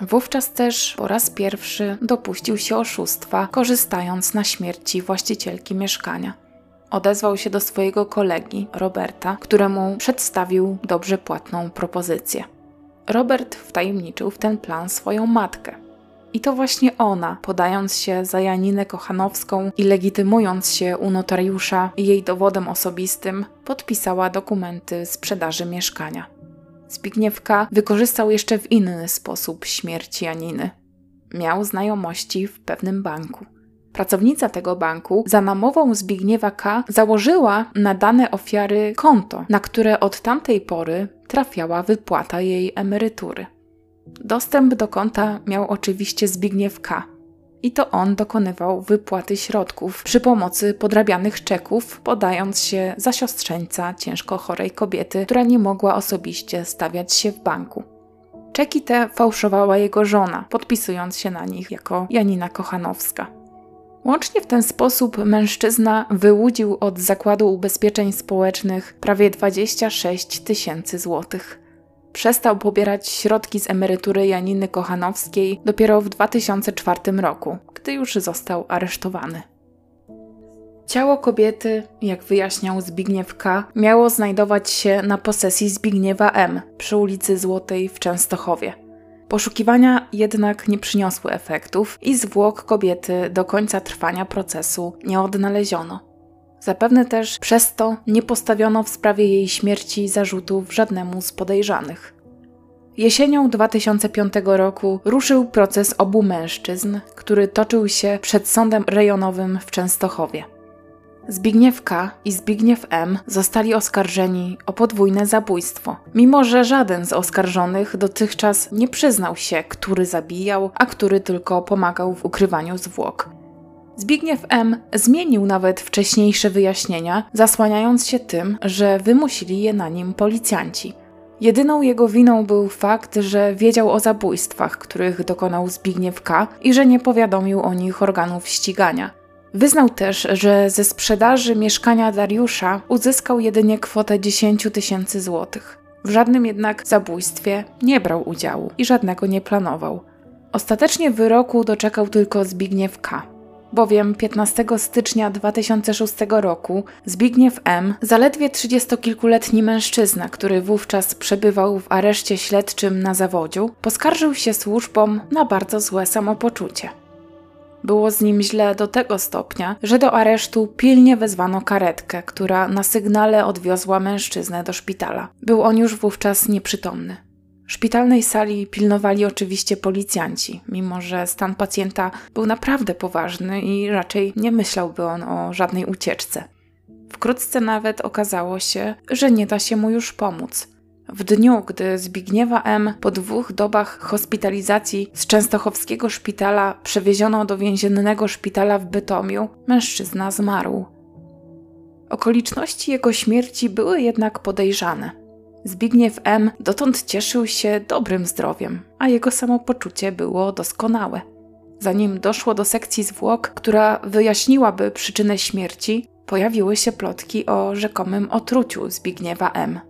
Wówczas też po raz pierwszy dopuścił się oszustwa, korzystając na śmierci właścicielki mieszkania. Odezwał się do swojego kolegi, Roberta, któremu przedstawił dobrze płatną propozycję. Robert wtajemniczył w ten plan swoją matkę. I to właśnie ona, podając się za Janinę Kochanowską i legitymując się u notariusza jej dowodem osobistym, podpisała dokumenty sprzedaży mieszkania. Zbigniewka wykorzystał jeszcze w inny sposób śmierć Janiny. Miał znajomości w pewnym banku. Pracownica tego banku za namową Zbigniewa K. założyła na dane ofiary konto, na które od tamtej pory trafiała wypłata jej emerytury. Dostęp do konta miał oczywiście Zbigniew K. i to on dokonywał wypłaty środków przy pomocy podrabianych czeków, podając się za siostrzeńca ciężko chorej kobiety, która nie mogła osobiście stawiać się w banku. Czeki te fałszowała jego żona, podpisując się na nich jako Janina Kochanowska. Łącznie w ten sposób mężczyzna wyłudził od Zakładu Ubezpieczeń Społecznych prawie 26 tysięcy złotych. Przestał pobierać środki z emerytury Janiny Kochanowskiej dopiero w 2004 roku, gdy już został aresztowany. Ciało kobiety, jak wyjaśniał Zbigniew K., miało znajdować się na posesji Zbigniewa M. przy ulicy Złotej w Częstochowie. Poszukiwania jednak nie przyniosły efektów i zwłok kobiety do końca trwania procesu nie odnaleziono. Zapewne też przez to nie postawiono w sprawie jej śmierci zarzutów żadnemu z podejrzanych. Jesienią 2005 roku ruszył proces obu mężczyzn, który toczył się przed sądem rejonowym w Częstochowie. Zbigniew K. i Zbigniew M. zostali oskarżeni o podwójne zabójstwo, mimo że żaden z oskarżonych dotychczas nie przyznał się, który zabijał, a który tylko pomagał w ukrywaniu zwłok. Zbigniew M. zmienił nawet wcześniejsze wyjaśnienia, zasłaniając się tym, że wymusili je na nim policjanci. Jedyną jego winą był fakt, że wiedział o zabójstwach, których dokonał Zbigniew K. i że nie powiadomił o nich organów ścigania. Wyznał też, że ze sprzedaży mieszkania Dariusza uzyskał jedynie kwotę 10 tysięcy złotych. W żadnym jednak zabójstwie nie brał udziału i żadnego nie planował. Ostatecznie wyroku doczekał tylko Zbigniew K. Bowiem 15 stycznia 2006 roku Zbigniew M., zaledwie trzydziestokilkuletni mężczyzna, który wówczas przebywał w areszcie śledczym na zawodziu, poskarżył się służbom na bardzo złe samopoczucie. Było z nim źle do tego stopnia, że do aresztu pilnie wezwano karetkę, która na sygnale odwiozła mężczyznę do szpitala. Był on już wówczas nieprzytomny. Szpitalnej sali pilnowali oczywiście policjanci, mimo że stan pacjenta był naprawdę poważny i raczej nie myślałby on o żadnej ucieczce. Wkrótce nawet okazało się, że nie da się mu już pomóc. W dniu, gdy Zbigniewa M. po dwóch dobach hospitalizacji z częstochowskiego szpitala przewieziono do więziennego szpitala w Bytomiu, mężczyzna zmarł. Okoliczności jego śmierci były jednak podejrzane. Zbigniew M. dotąd cieszył się dobrym zdrowiem, a jego samopoczucie było doskonałe. Zanim doszło do sekcji zwłok, która wyjaśniłaby przyczynę śmierci, pojawiły się plotki o rzekomym otruciu Zbigniewa M.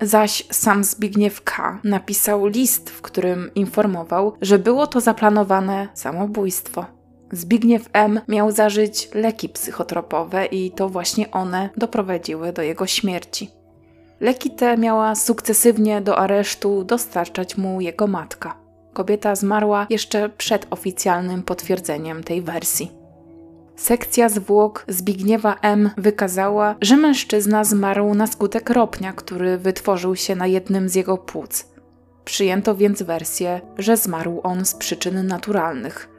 Zaś sam Zbigniew K. napisał list, w którym informował, że było to zaplanowane samobójstwo. Zbigniew M. miał zażyć leki psychotropowe i to właśnie one doprowadziły do jego śmierci. Leki te miała sukcesywnie do aresztu dostarczać mu jego matka. Kobieta zmarła jeszcze przed oficjalnym potwierdzeniem tej wersji. Sekcja zwłok Zbigniewa M. wykazała, że mężczyzna zmarł na skutek ropnia, który wytworzył się na jednym z jego płuc. Przyjęto więc wersję, że zmarł on z przyczyn naturalnych.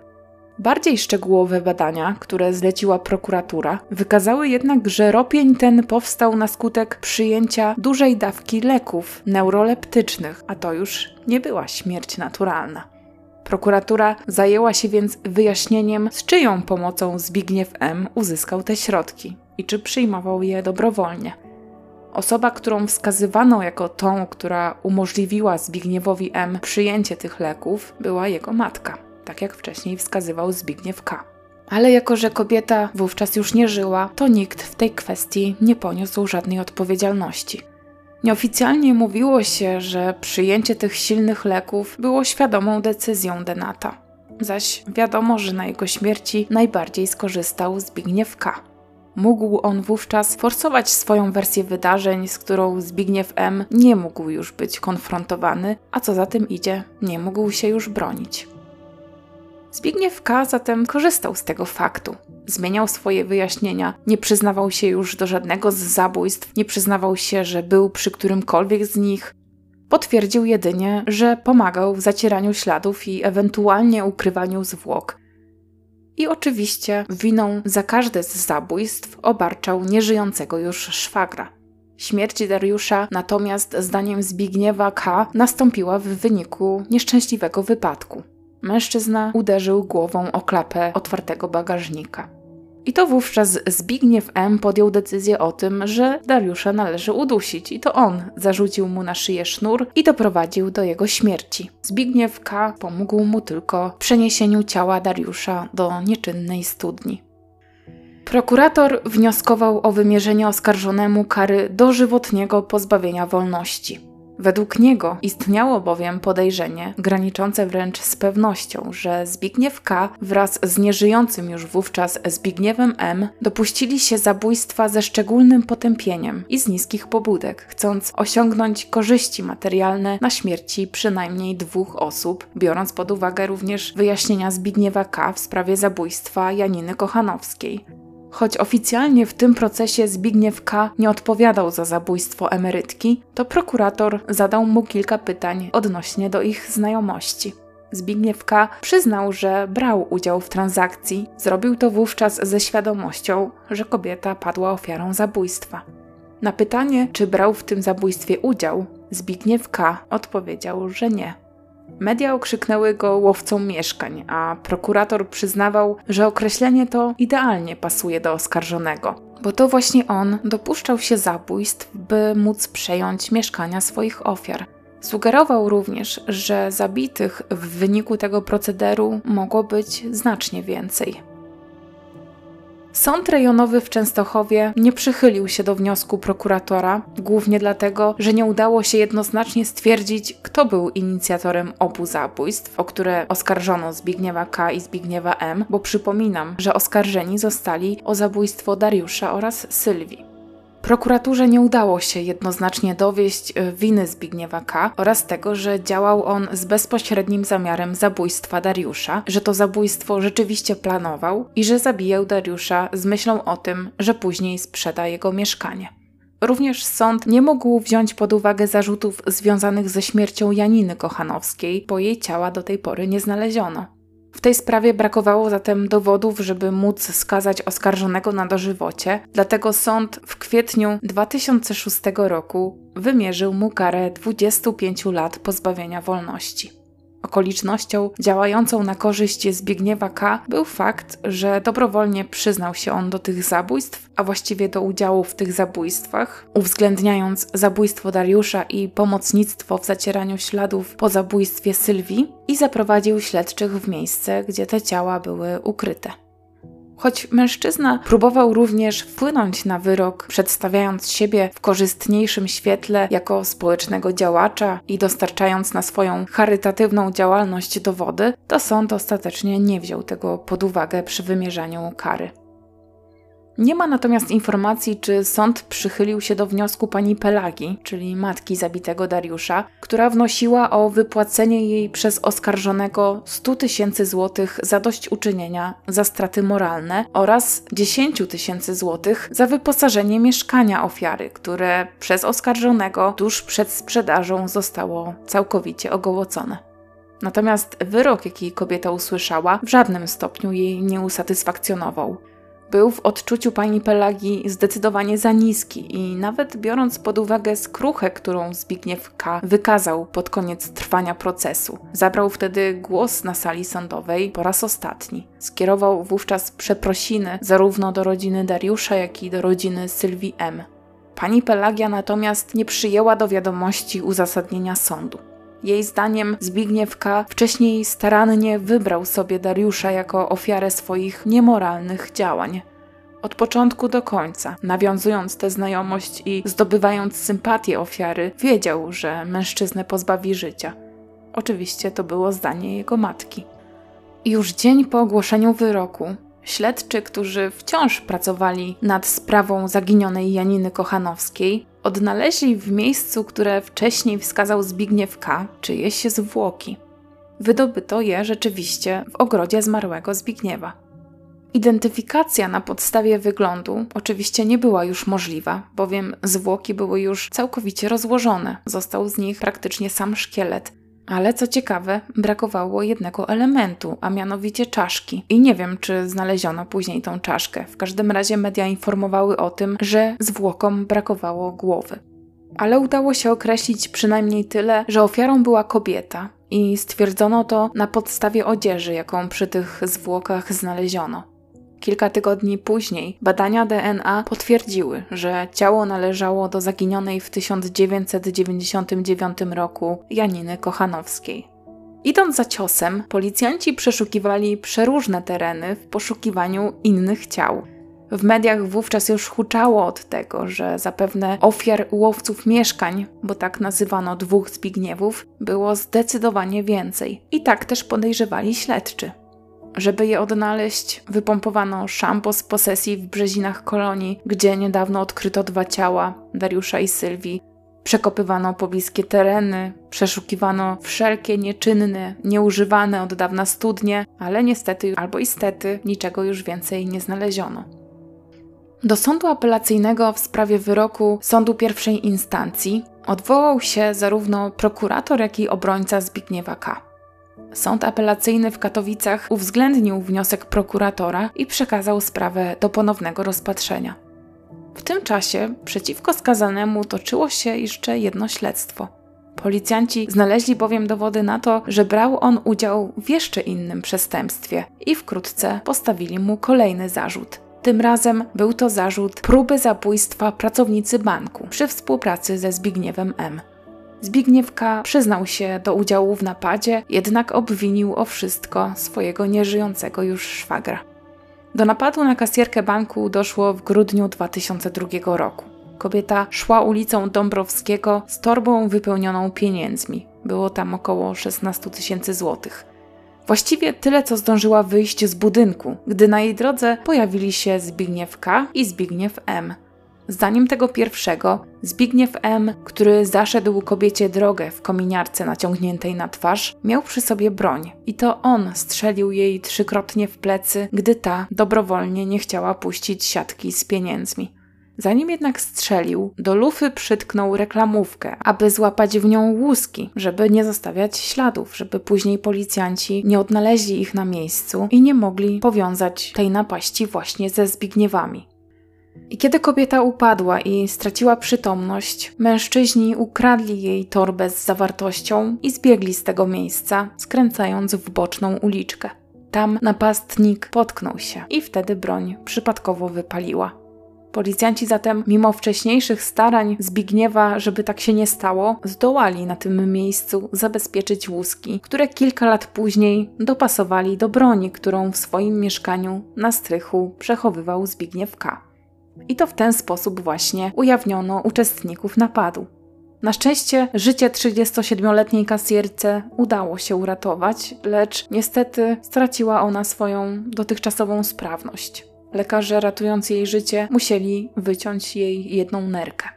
Bardziej szczegółowe badania, które zleciła prokuratura, wykazały jednak, że ropień ten powstał na skutek przyjęcia dużej dawki leków neuroleptycznych, a to już nie była śmierć naturalna. Prokuratura zajęła się więc wyjaśnieniem, z czyją pomocą Zbigniew M. uzyskał te środki i czy przyjmował je dobrowolnie. Osoba, którą wskazywano jako tą, która umożliwiła Zbigniewowi M. przyjęcie tych leków, była jego matka, tak jak wcześniej wskazywał Zbigniew K. Ale jako, że kobieta wówczas już nie żyła, to nikt w tej kwestii nie poniósł żadnej odpowiedzialności. Nieoficjalnie mówiło się, że przyjęcie tych silnych leków było świadomą decyzją Denata, zaś wiadomo, że na jego śmierci najbardziej skorzystał Zbigniew K. Mógł on wówczas forsować swoją wersję wydarzeń, z którą Zbigniew M. nie mógł już być konfrontowany, a co za tym idzie, nie mógł się już bronić. Zbigniew K. zatem korzystał z tego faktu. Zmieniał swoje wyjaśnienia, nie przyznawał się już do żadnego z zabójstw, nie przyznawał się, że był przy którymkolwiek z nich. Potwierdził jedynie, że pomagał w zacieraniu śladów i ewentualnie ukrywaniu zwłok. I oczywiście winą za każde z zabójstw obarczał nieżyjącego już szwagra. Śmierć Dariusza natomiast zdaniem Zbigniewa K. nastąpiła w wyniku nieszczęśliwego wypadku. Mężczyzna uderzył głową o klapę otwartego bagażnika. I to wówczas Zbigniew M. podjął decyzję o tym, że Dariusza należy udusić, i to on zarzucił mu na szyję sznur i doprowadził do jego śmierci. Zbigniew K. pomógł mu tylko w przeniesieniu ciała Dariusza do nieczynnej studni. Prokurator wnioskował o wymierzenie oskarżonemu kary dożywotniego pozbawienia wolności. Według niego istniało bowiem podejrzenie, graniczące wręcz z pewnością, że Zbigniew K. wraz z nieżyjącym już wówczas Zbigniewem M. dopuścili się zabójstwa ze szczególnym potępieniem i z niskich pobudek, chcąc osiągnąć korzyści materialne na śmierci przynajmniej dwóch osób, biorąc pod uwagę również wyjaśnienia Zbigniewa K. w sprawie zabójstwa Janiny Kochanowskiej. Choć oficjalnie w tym procesie Zbigniew K. nie odpowiadał za zabójstwo emerytki, to prokurator zadał mu kilka pytań odnośnie do ich znajomości. Zbigniew K. przyznał, że brał udział w transakcji, zrobił to wówczas ze świadomością, że kobieta padła ofiarą zabójstwa. Na pytanie, czy brał w tym zabójstwie udział, Zbigniew K. odpowiedział, że nie. Media okrzyknęły go łowcą mieszkań, a prokurator przyznawał, że określenie to idealnie pasuje do oskarżonego, bo to właśnie on dopuszczał się zabójstw, by móc przejąć mieszkania swoich ofiar. Sugerował również, że zabitych w wyniku tego procederu mogło być znacznie więcej. Sąd rejonowy w Częstochowie nie przychylił się do wniosku prokuratora, głównie dlatego, że nie udało się jednoznacznie stwierdzić, kto był inicjatorem obu zabójstw, o które oskarżono Zbigniewa K. i Zbigniewa M., bo przypominam, że oskarżeni zostali o zabójstwo Dariusza oraz Sylwii. Prokuraturze nie udało się jednoznacznie dowieść e, winy Zbigniewa K. oraz tego, że działał on z bezpośrednim zamiarem zabójstwa Dariusza, że to zabójstwo rzeczywiście planował i że zabijał Dariusza z myślą o tym, że później sprzeda jego mieszkanie. Również sąd nie mógł wziąć pod uwagę zarzutów związanych ze śmiercią Janiny Kochanowskiej, bo jej ciała do tej pory nie znaleziono. W tej sprawie brakowało zatem dowodów, żeby móc skazać oskarżonego na dożywocie, dlatego sąd w kwietniu 2006 roku wymierzył mu karę 25 lat pozbawienia wolności. Okolicznością działającą na korzyść Zbigniewa K. był fakt, że dobrowolnie przyznał się on do tych zabójstw, a właściwie do udziału w tych zabójstwach, uwzględniając zabójstwo Dariusza i pomocnictwo w zacieraniu śladów po zabójstwie Sylwii i zaprowadził śledczych w miejsce, gdzie te ciała były ukryte. Choć mężczyzna próbował również wpłynąć na wyrok, przedstawiając siebie w korzystniejszym świetle jako społecznego działacza i dostarczając na swoją charytatywną działalność dowody, to sąd ostatecznie nie wziął tego pod uwagę przy wymierzaniu kary. Nie ma natomiast informacji, czy sąd przychylił się do wniosku pani Pelagi, czyli matki zabitego Dariusza, która wnosiła o wypłacenie jej przez oskarżonego 100 tysięcy złotych zadośćuczynienia za straty moralne oraz 10 tysięcy złotych za wyposażenie mieszkania ofiary, które przez oskarżonego tuż przed sprzedażą zostało całkowicie ogołocone. Natomiast wyrok, jaki kobieta usłyszała, w żadnym stopniu jej nie usatysfakcjonował był w odczuciu pani Pelagi zdecydowanie za niski i nawet biorąc pod uwagę skruchę, którą Zbigniew K. wykazał pod koniec trwania procesu, zabrał wtedy głos na sali sądowej po raz ostatni. Skierował wówczas przeprosiny zarówno do rodziny Dariusza, jak i do rodziny Sylwii M. Pani Pelagia natomiast nie przyjęła do wiadomości uzasadnienia sądu. Jej zdaniem Zbigniew K. wcześniej starannie wybrał sobie Dariusza jako ofiarę swoich niemoralnych działań. Od początku do końca, nawiązując tę znajomość i zdobywając sympatię ofiary, wiedział, że mężczyznę pozbawi życia. Oczywiście to było zdanie jego matki. Już dzień po ogłoszeniu wyroku Śledczy, którzy wciąż pracowali nad sprawą zaginionej Janiny Kochanowskiej, odnaleźli w miejscu, które wcześniej wskazał Zbigniew K., czyjeś zwłoki. Wydobyto je rzeczywiście w ogrodzie zmarłego Zbigniewa. Identyfikacja na podstawie wyglądu oczywiście nie była już możliwa, bowiem zwłoki były już całkowicie rozłożone. Został z nich praktycznie sam szkielet, ale co ciekawe, brakowało jednego elementu, a mianowicie czaszki. I nie wiem, czy znaleziono później tą czaszkę. W każdym razie media informowały o tym, że zwłokom brakowało głowy. Ale udało się określić przynajmniej tyle, że ofiarą była kobieta i stwierdzono to na podstawie odzieży, jaką przy tych zwłokach znaleziono. Kilka tygodni później badania DNA potwierdziły, że ciało należało do zaginionej w 1999 roku Janiny Kochanowskiej. Idąc za ciosem, policjanci przeszukiwali przeróżne tereny w poszukiwaniu innych ciał. W mediach wówczas już huczało od tego, że zapewne ofiar łowców mieszkań, bo tak nazywano dwóch Zbigniewów, było zdecydowanie więcej. I tak też podejrzewali śledczy. Żeby je odnaleźć, wypompowano szampo z posesji w Brzezinach kolonii, gdzie niedawno odkryto dwa ciała Dariusza i Sylwii. Przekopywano pobliskie tereny, przeszukiwano wszelkie nieczynne, nieużywane od dawna studnie, ale niestety albo istety niczego już więcej nie znaleziono. Do sądu apelacyjnego w sprawie wyroku sądu pierwszej instancji odwołał się zarówno prokurator, jak i obrońca Zbigniewa K. Sąd apelacyjny w Katowicach uwzględnił wniosek prokuratora i przekazał sprawę do ponownego rozpatrzenia. W tym czasie przeciwko skazanemu toczyło się jeszcze jedno śledztwo. Policjanci znaleźli bowiem dowody na to, że brał on udział w jeszcze innym przestępstwie i wkrótce postawili mu kolejny zarzut. Tym razem był to zarzut próby zabójstwa pracownicy banku przy współpracy ze Zbigniewem M. Zbigniewka przyznał się do udziału w napadzie, jednak obwinił o wszystko swojego nieżyjącego już szwagra. Do napadu na kasjerkę banku doszło w grudniu 2002 roku. Kobieta szła ulicą Dąbrowskiego z torbą wypełnioną pieniędzmi. Było tam około 16 tysięcy złotych. Właściwie tyle, co zdążyła wyjść z budynku, gdy na jej drodze pojawili się Zbigniew K i Zbigniew M. Zdaniem tego pierwszego, Zbigniew M., który zaszedł kobiecie drogę w kominiarce naciągniętej na twarz, miał przy sobie broń i to on strzelił jej trzykrotnie w plecy, gdy ta dobrowolnie nie chciała puścić siatki z pieniędzmi. Zanim jednak strzelił, do lufy przytknął reklamówkę, aby złapać w nią łuski, żeby nie zostawiać śladów, żeby później policjanci nie odnaleźli ich na miejscu i nie mogli powiązać tej napaści właśnie ze Zbigniewami. I kiedy kobieta upadła i straciła przytomność, mężczyźni ukradli jej torbę z zawartością i zbiegli z tego miejsca, skręcając w boczną uliczkę. Tam napastnik potknął się i wtedy broń przypadkowo wypaliła. Policjanci zatem, mimo wcześniejszych starań Zbigniewa, żeby tak się nie stało, zdołali na tym miejscu zabezpieczyć łuski, które kilka lat później dopasowali do broni, którą w swoim mieszkaniu na strychu przechowywał Zbigniew K. I to w ten sposób właśnie ujawniono uczestników napadu. Na szczęście życie 37-letniej kasjerce udało się uratować, lecz niestety straciła ona swoją dotychczasową sprawność. Lekarze ratując jej życie musieli wyciąć jej jedną nerkę.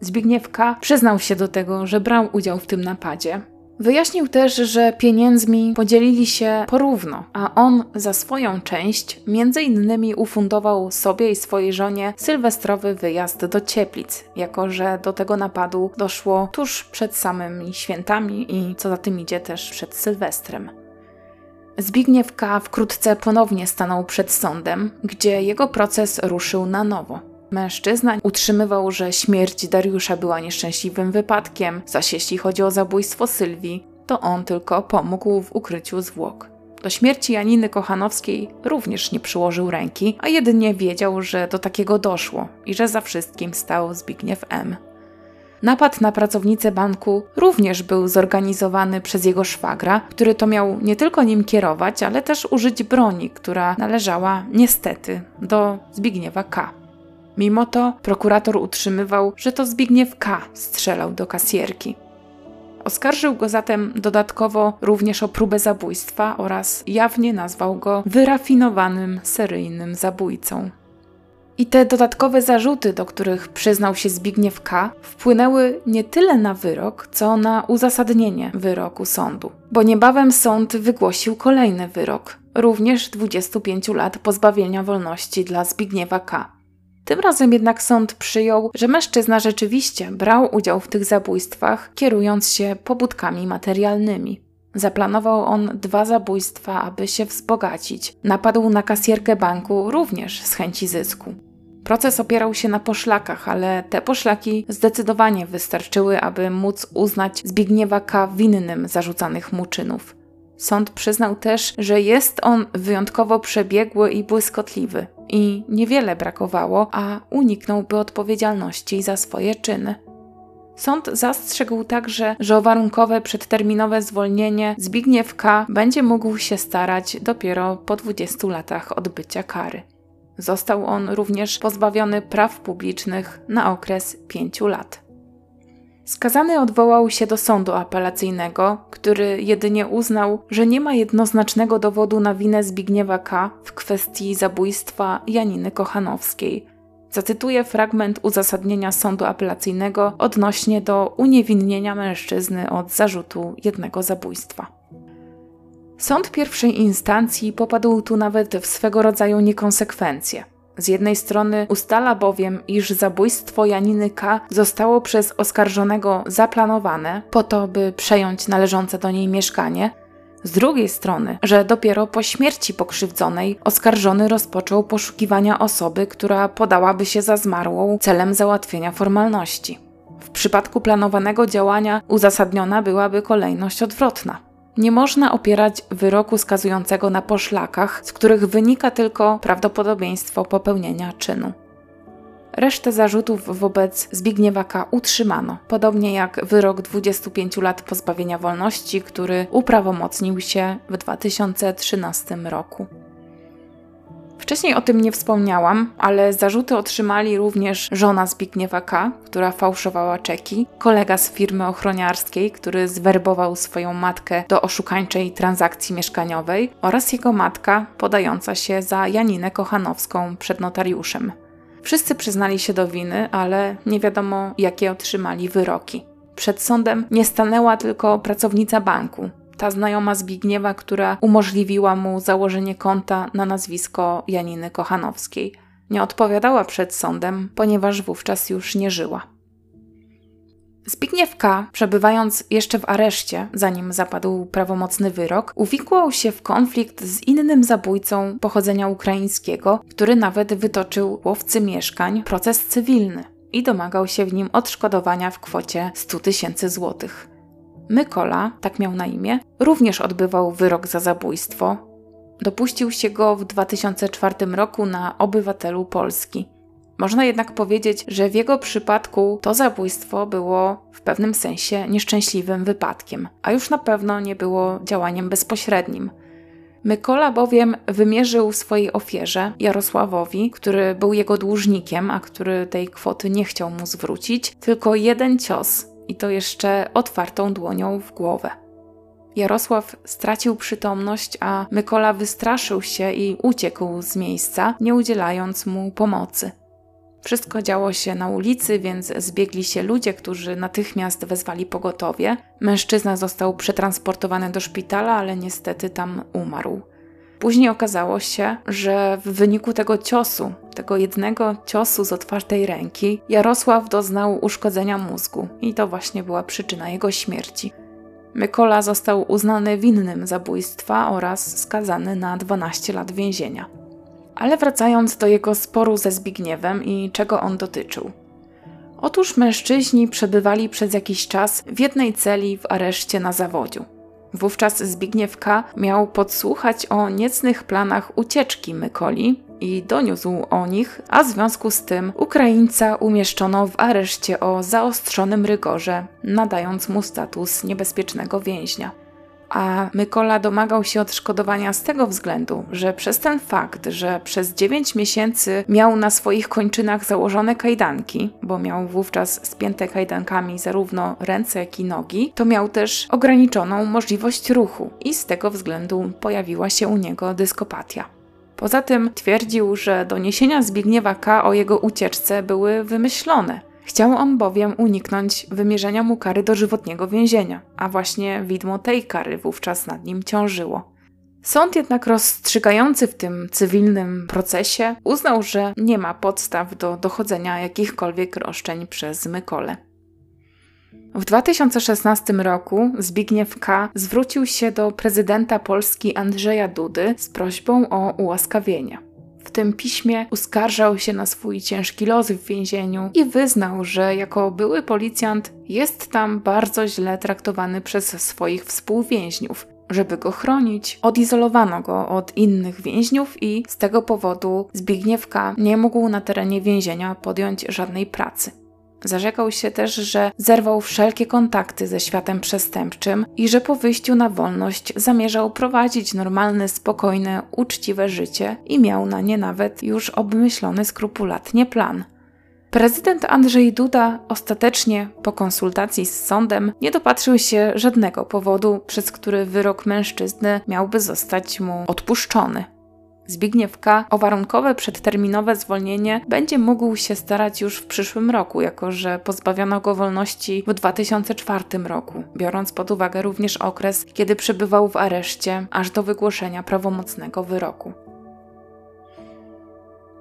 Zbigniew K. przyznał się do tego, że brał udział w tym napadzie, Wyjaśnił też, że pieniędzmi podzielili się porówno, a on za swoją część między innymi ufundował sobie i swojej żonie sylwestrowy wyjazd do Cieplic, jako że do tego napadu doszło tuż przed samymi świętami i co za tym idzie też przed Sylwestrem. Zbigniew K. wkrótce ponownie stanął przed sądem, gdzie jego proces ruszył na nowo. Mężczyzna utrzymywał, że śmierć Dariusza była nieszczęśliwym wypadkiem, zaś jeśli chodzi o zabójstwo Sylwii, to on tylko pomógł w ukryciu zwłok. Do śmierci Janiny Kochanowskiej również nie przyłożył ręki, a jedynie wiedział, że do takiego doszło i że za wszystkim stał Zbigniew M. Napad na pracownicę banku również był zorganizowany przez jego szwagra, który to miał nie tylko nim kierować, ale też użyć broni, która należała niestety do Zbigniewa K. Mimo to prokurator utrzymywał, że to Zbigniew K. strzelał do kasjerki. Oskarżył go zatem dodatkowo również o próbę zabójstwa oraz jawnie nazwał go wyrafinowanym seryjnym zabójcą. I te dodatkowe zarzuty, do których przyznał się Zbigniew K., wpłynęły nie tyle na wyrok, co na uzasadnienie wyroku sądu. Bo niebawem sąd wygłosił kolejny wyrok, również 25 lat pozbawienia wolności dla Zbigniewa K. Tym razem jednak sąd przyjął, że mężczyzna rzeczywiście brał udział w tych zabójstwach, kierując się pobudkami materialnymi. Zaplanował on dwa zabójstwa, aby się wzbogacić. Napadł na kasjerkę banku również z chęci zysku. Proces opierał się na poszlakach, ale te poszlaki zdecydowanie wystarczyły, aby móc uznać Zbigniewa K. winnym zarzucanych mu czynów. Sąd przyznał też, że jest on wyjątkowo przebiegły i błyskotliwy i niewiele brakowało, a uniknąłby odpowiedzialności za swoje czyny. Sąd zastrzegł także, że o warunkowe przedterminowe zwolnienie Zbigniew K. będzie mógł się starać dopiero po 20 latach odbycia kary. Został on również pozbawiony praw publicznych na okres 5 lat. Skazany odwołał się do sądu apelacyjnego, który jedynie uznał, że nie ma jednoznacznego dowodu na winę Zbigniewa K. w kwestii zabójstwa Janiny Kochanowskiej. Zacytuję fragment uzasadnienia sądu apelacyjnego odnośnie do uniewinnienia mężczyzny od zarzutu jednego zabójstwa. Sąd pierwszej instancji popadł tu nawet w swego rodzaju niekonsekwencje. Z jednej strony ustala bowiem, iż zabójstwo Janiny K. zostało przez oskarżonego zaplanowane po to, by przejąć należące do niej mieszkanie, z drugiej strony, że dopiero po śmierci pokrzywdzonej oskarżony rozpoczął poszukiwania osoby, która podałaby się za zmarłą celem załatwienia formalności. W przypadku planowanego działania uzasadniona byłaby kolejność odwrotna. Nie można opierać wyroku skazującego na poszlakach, z których wynika tylko prawdopodobieństwo popełnienia czynu. Resztę zarzutów wobec Zbigniewa K. utrzymano, podobnie jak wyrok 25 lat pozbawienia wolności, który uprawomocnił się w 2013 roku. Wcześniej o tym nie wspomniałam, ale zarzuty otrzymali również żona Zbigniewa K., która fałszowała czeki, kolega z firmy ochroniarskiej, który zwerbował swoją matkę do oszukańczej transakcji mieszkaniowej oraz jego matka podająca się za Janinę Kochanowską przed notariuszem. Wszyscy przyznali się do winy, ale nie wiadomo, jakie otrzymali wyroki. Przed sądem nie stanęła tylko pracownica banku, ta znajoma Zbigniewa, która umożliwiła mu założenie konta na nazwisko Janiny Kochanowskiej. Nie odpowiadała przed sądem, ponieważ wówczas już nie żyła. Zbigniew K., przebywając jeszcze w areszcie, zanim zapadł prawomocny wyrok, uwikłał się w konflikt z innym zabójcą pochodzenia ukraińskiego, który nawet wytoczył łowcy mieszkań proces cywilny i domagał się w nim odszkodowania w kwocie 100 tysięcy złotych. Mykola, tak miał na imię, również odbywał wyrok za zabójstwo. Dopuścił się go w 2004 roku na obywatelu Polski. Można jednak powiedzieć, że w jego przypadku to zabójstwo było w pewnym sensie nieszczęśliwym wypadkiem, a już na pewno nie było działaniem bezpośrednim. Mykola bowiem wymierzył swojej ofierze, Jarosławowi, który był jego dłużnikiem, a który tej kwoty nie chciał mu zwrócić, tylko jeden cios i to jeszcze otwartą dłonią w głowę. Jarosław stracił przytomność, a Mykola wystraszył się i uciekł z miejsca, nie udzielając mu pomocy. Wszystko działo się na ulicy, więc zbiegli się ludzie, którzy natychmiast wezwali pogotowie. Mężczyzna został przetransportowany do szpitala, ale niestety tam umarł. Później okazało się, że w wyniku tego ciosu, tego jednego ciosu z otwartej ręki, Jarosław doznał uszkodzenia mózgu i to właśnie była przyczyna jego śmierci. Mykola został uznany winnym zabójstwa oraz skazany na 12 lat więzienia. Ale wracając do jego sporu ze Zbigniewem i czego on dotyczył. Otóż mężczyźni przebywali przez jakiś czas w jednej celi w areszcie na zawodziu. Wówczas Zbigniew K. miał podsłuchać o niecnych planach ucieczki Mykoli i doniósł o nich, a w związku z tym Ukraińca umieszczono w areszcie o zaostrzonym rygorze, nadając mu status niebezpiecznego więźnia a Mykola domagał się odszkodowania z tego względu, że przez ten fakt, że przez 9 miesięcy miał na swoich kończynach założone kajdanki, bo miał wówczas spięte kajdankami zarówno ręce, jak i nogi, to miał też ograniczoną możliwość ruchu i z tego względu pojawiła się u niego dyskopatia. Poza tym twierdził, że doniesienia Zbigniewa K. o jego ucieczce były wymyślone, Chciał on bowiem uniknąć wymierzenia mu kary dożywotniego więzienia, a właśnie widmo tej kary wówczas nad nim ciążyło. Sąd jednak rozstrzygający w tym cywilnym procesie uznał, że nie ma podstaw do dochodzenia jakichkolwiek roszczeń przez Mykole. W 2016 roku Zbigniew K. zwrócił się do prezydenta Polski Andrzeja Dudy z prośbą o ułaskawienie. W tym piśmie uskarżał się na swój ciężki los w więzieniu i wyznał, że jako były policjant jest tam bardzo źle traktowany przez swoich współwięźniów. Żeby go chronić, odizolowano go od innych więźniów i z tego powodu Zbigniewka nie mógł na terenie więzienia podjąć żadnej pracy. Zarzekał się też, że zerwał wszelkie kontakty ze światem przestępczym i że po wyjściu na wolność zamierzał prowadzić normalne, spokojne, uczciwe życie i miał na nie nawet już obmyślony skrupulatnie plan. Prezydent Andrzej Duda ostatecznie, po konsultacji z sądem, nie dopatrzył się żadnego powodu, przez który wyrok mężczyzny miałby zostać mu odpuszczony. Zbigniew K. o warunkowe przedterminowe zwolnienie będzie mógł się starać już w przyszłym roku, jako że pozbawiono go wolności w 2004 roku, biorąc pod uwagę również okres, kiedy przebywał w areszcie aż do wygłoszenia prawomocnego wyroku.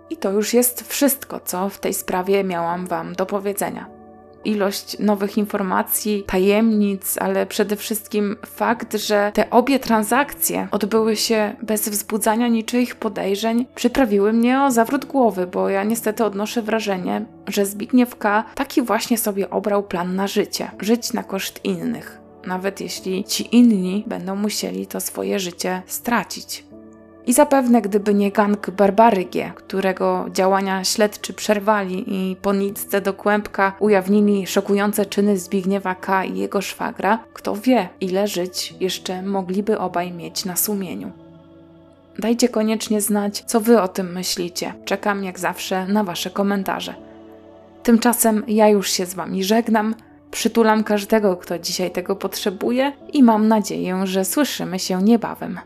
I to już jest wszystko, co w tej sprawie miałam Wam do powiedzenia ilość nowych informacji, tajemnic, ale przede wszystkim fakt, że te obie transakcje odbyły się bez wzbudzania niczyich podejrzeń, przyprawiły mnie o zawrót głowy, bo ja niestety odnoszę wrażenie, że Zbigniew K. taki właśnie sobie obrał plan na życie żyć na koszt innych. Nawet jeśli ci inni będą musieli to swoje życie stracić. I zapewne gdyby nie gang Barbary G, którego działania śledczy przerwali i po nitce do kłębka ujawnili szokujące czyny Zbigniewa K. i jego szwagra, kto wie, ile żyć jeszcze mogliby obaj mieć na sumieniu. Dajcie koniecznie znać, co wy o tym myślicie. Czekam jak zawsze na wasze komentarze. Tymczasem ja już się z wami żegnam. Przytulam każdego, kto dzisiaj tego potrzebuje i mam nadzieję, że słyszymy się niebawem.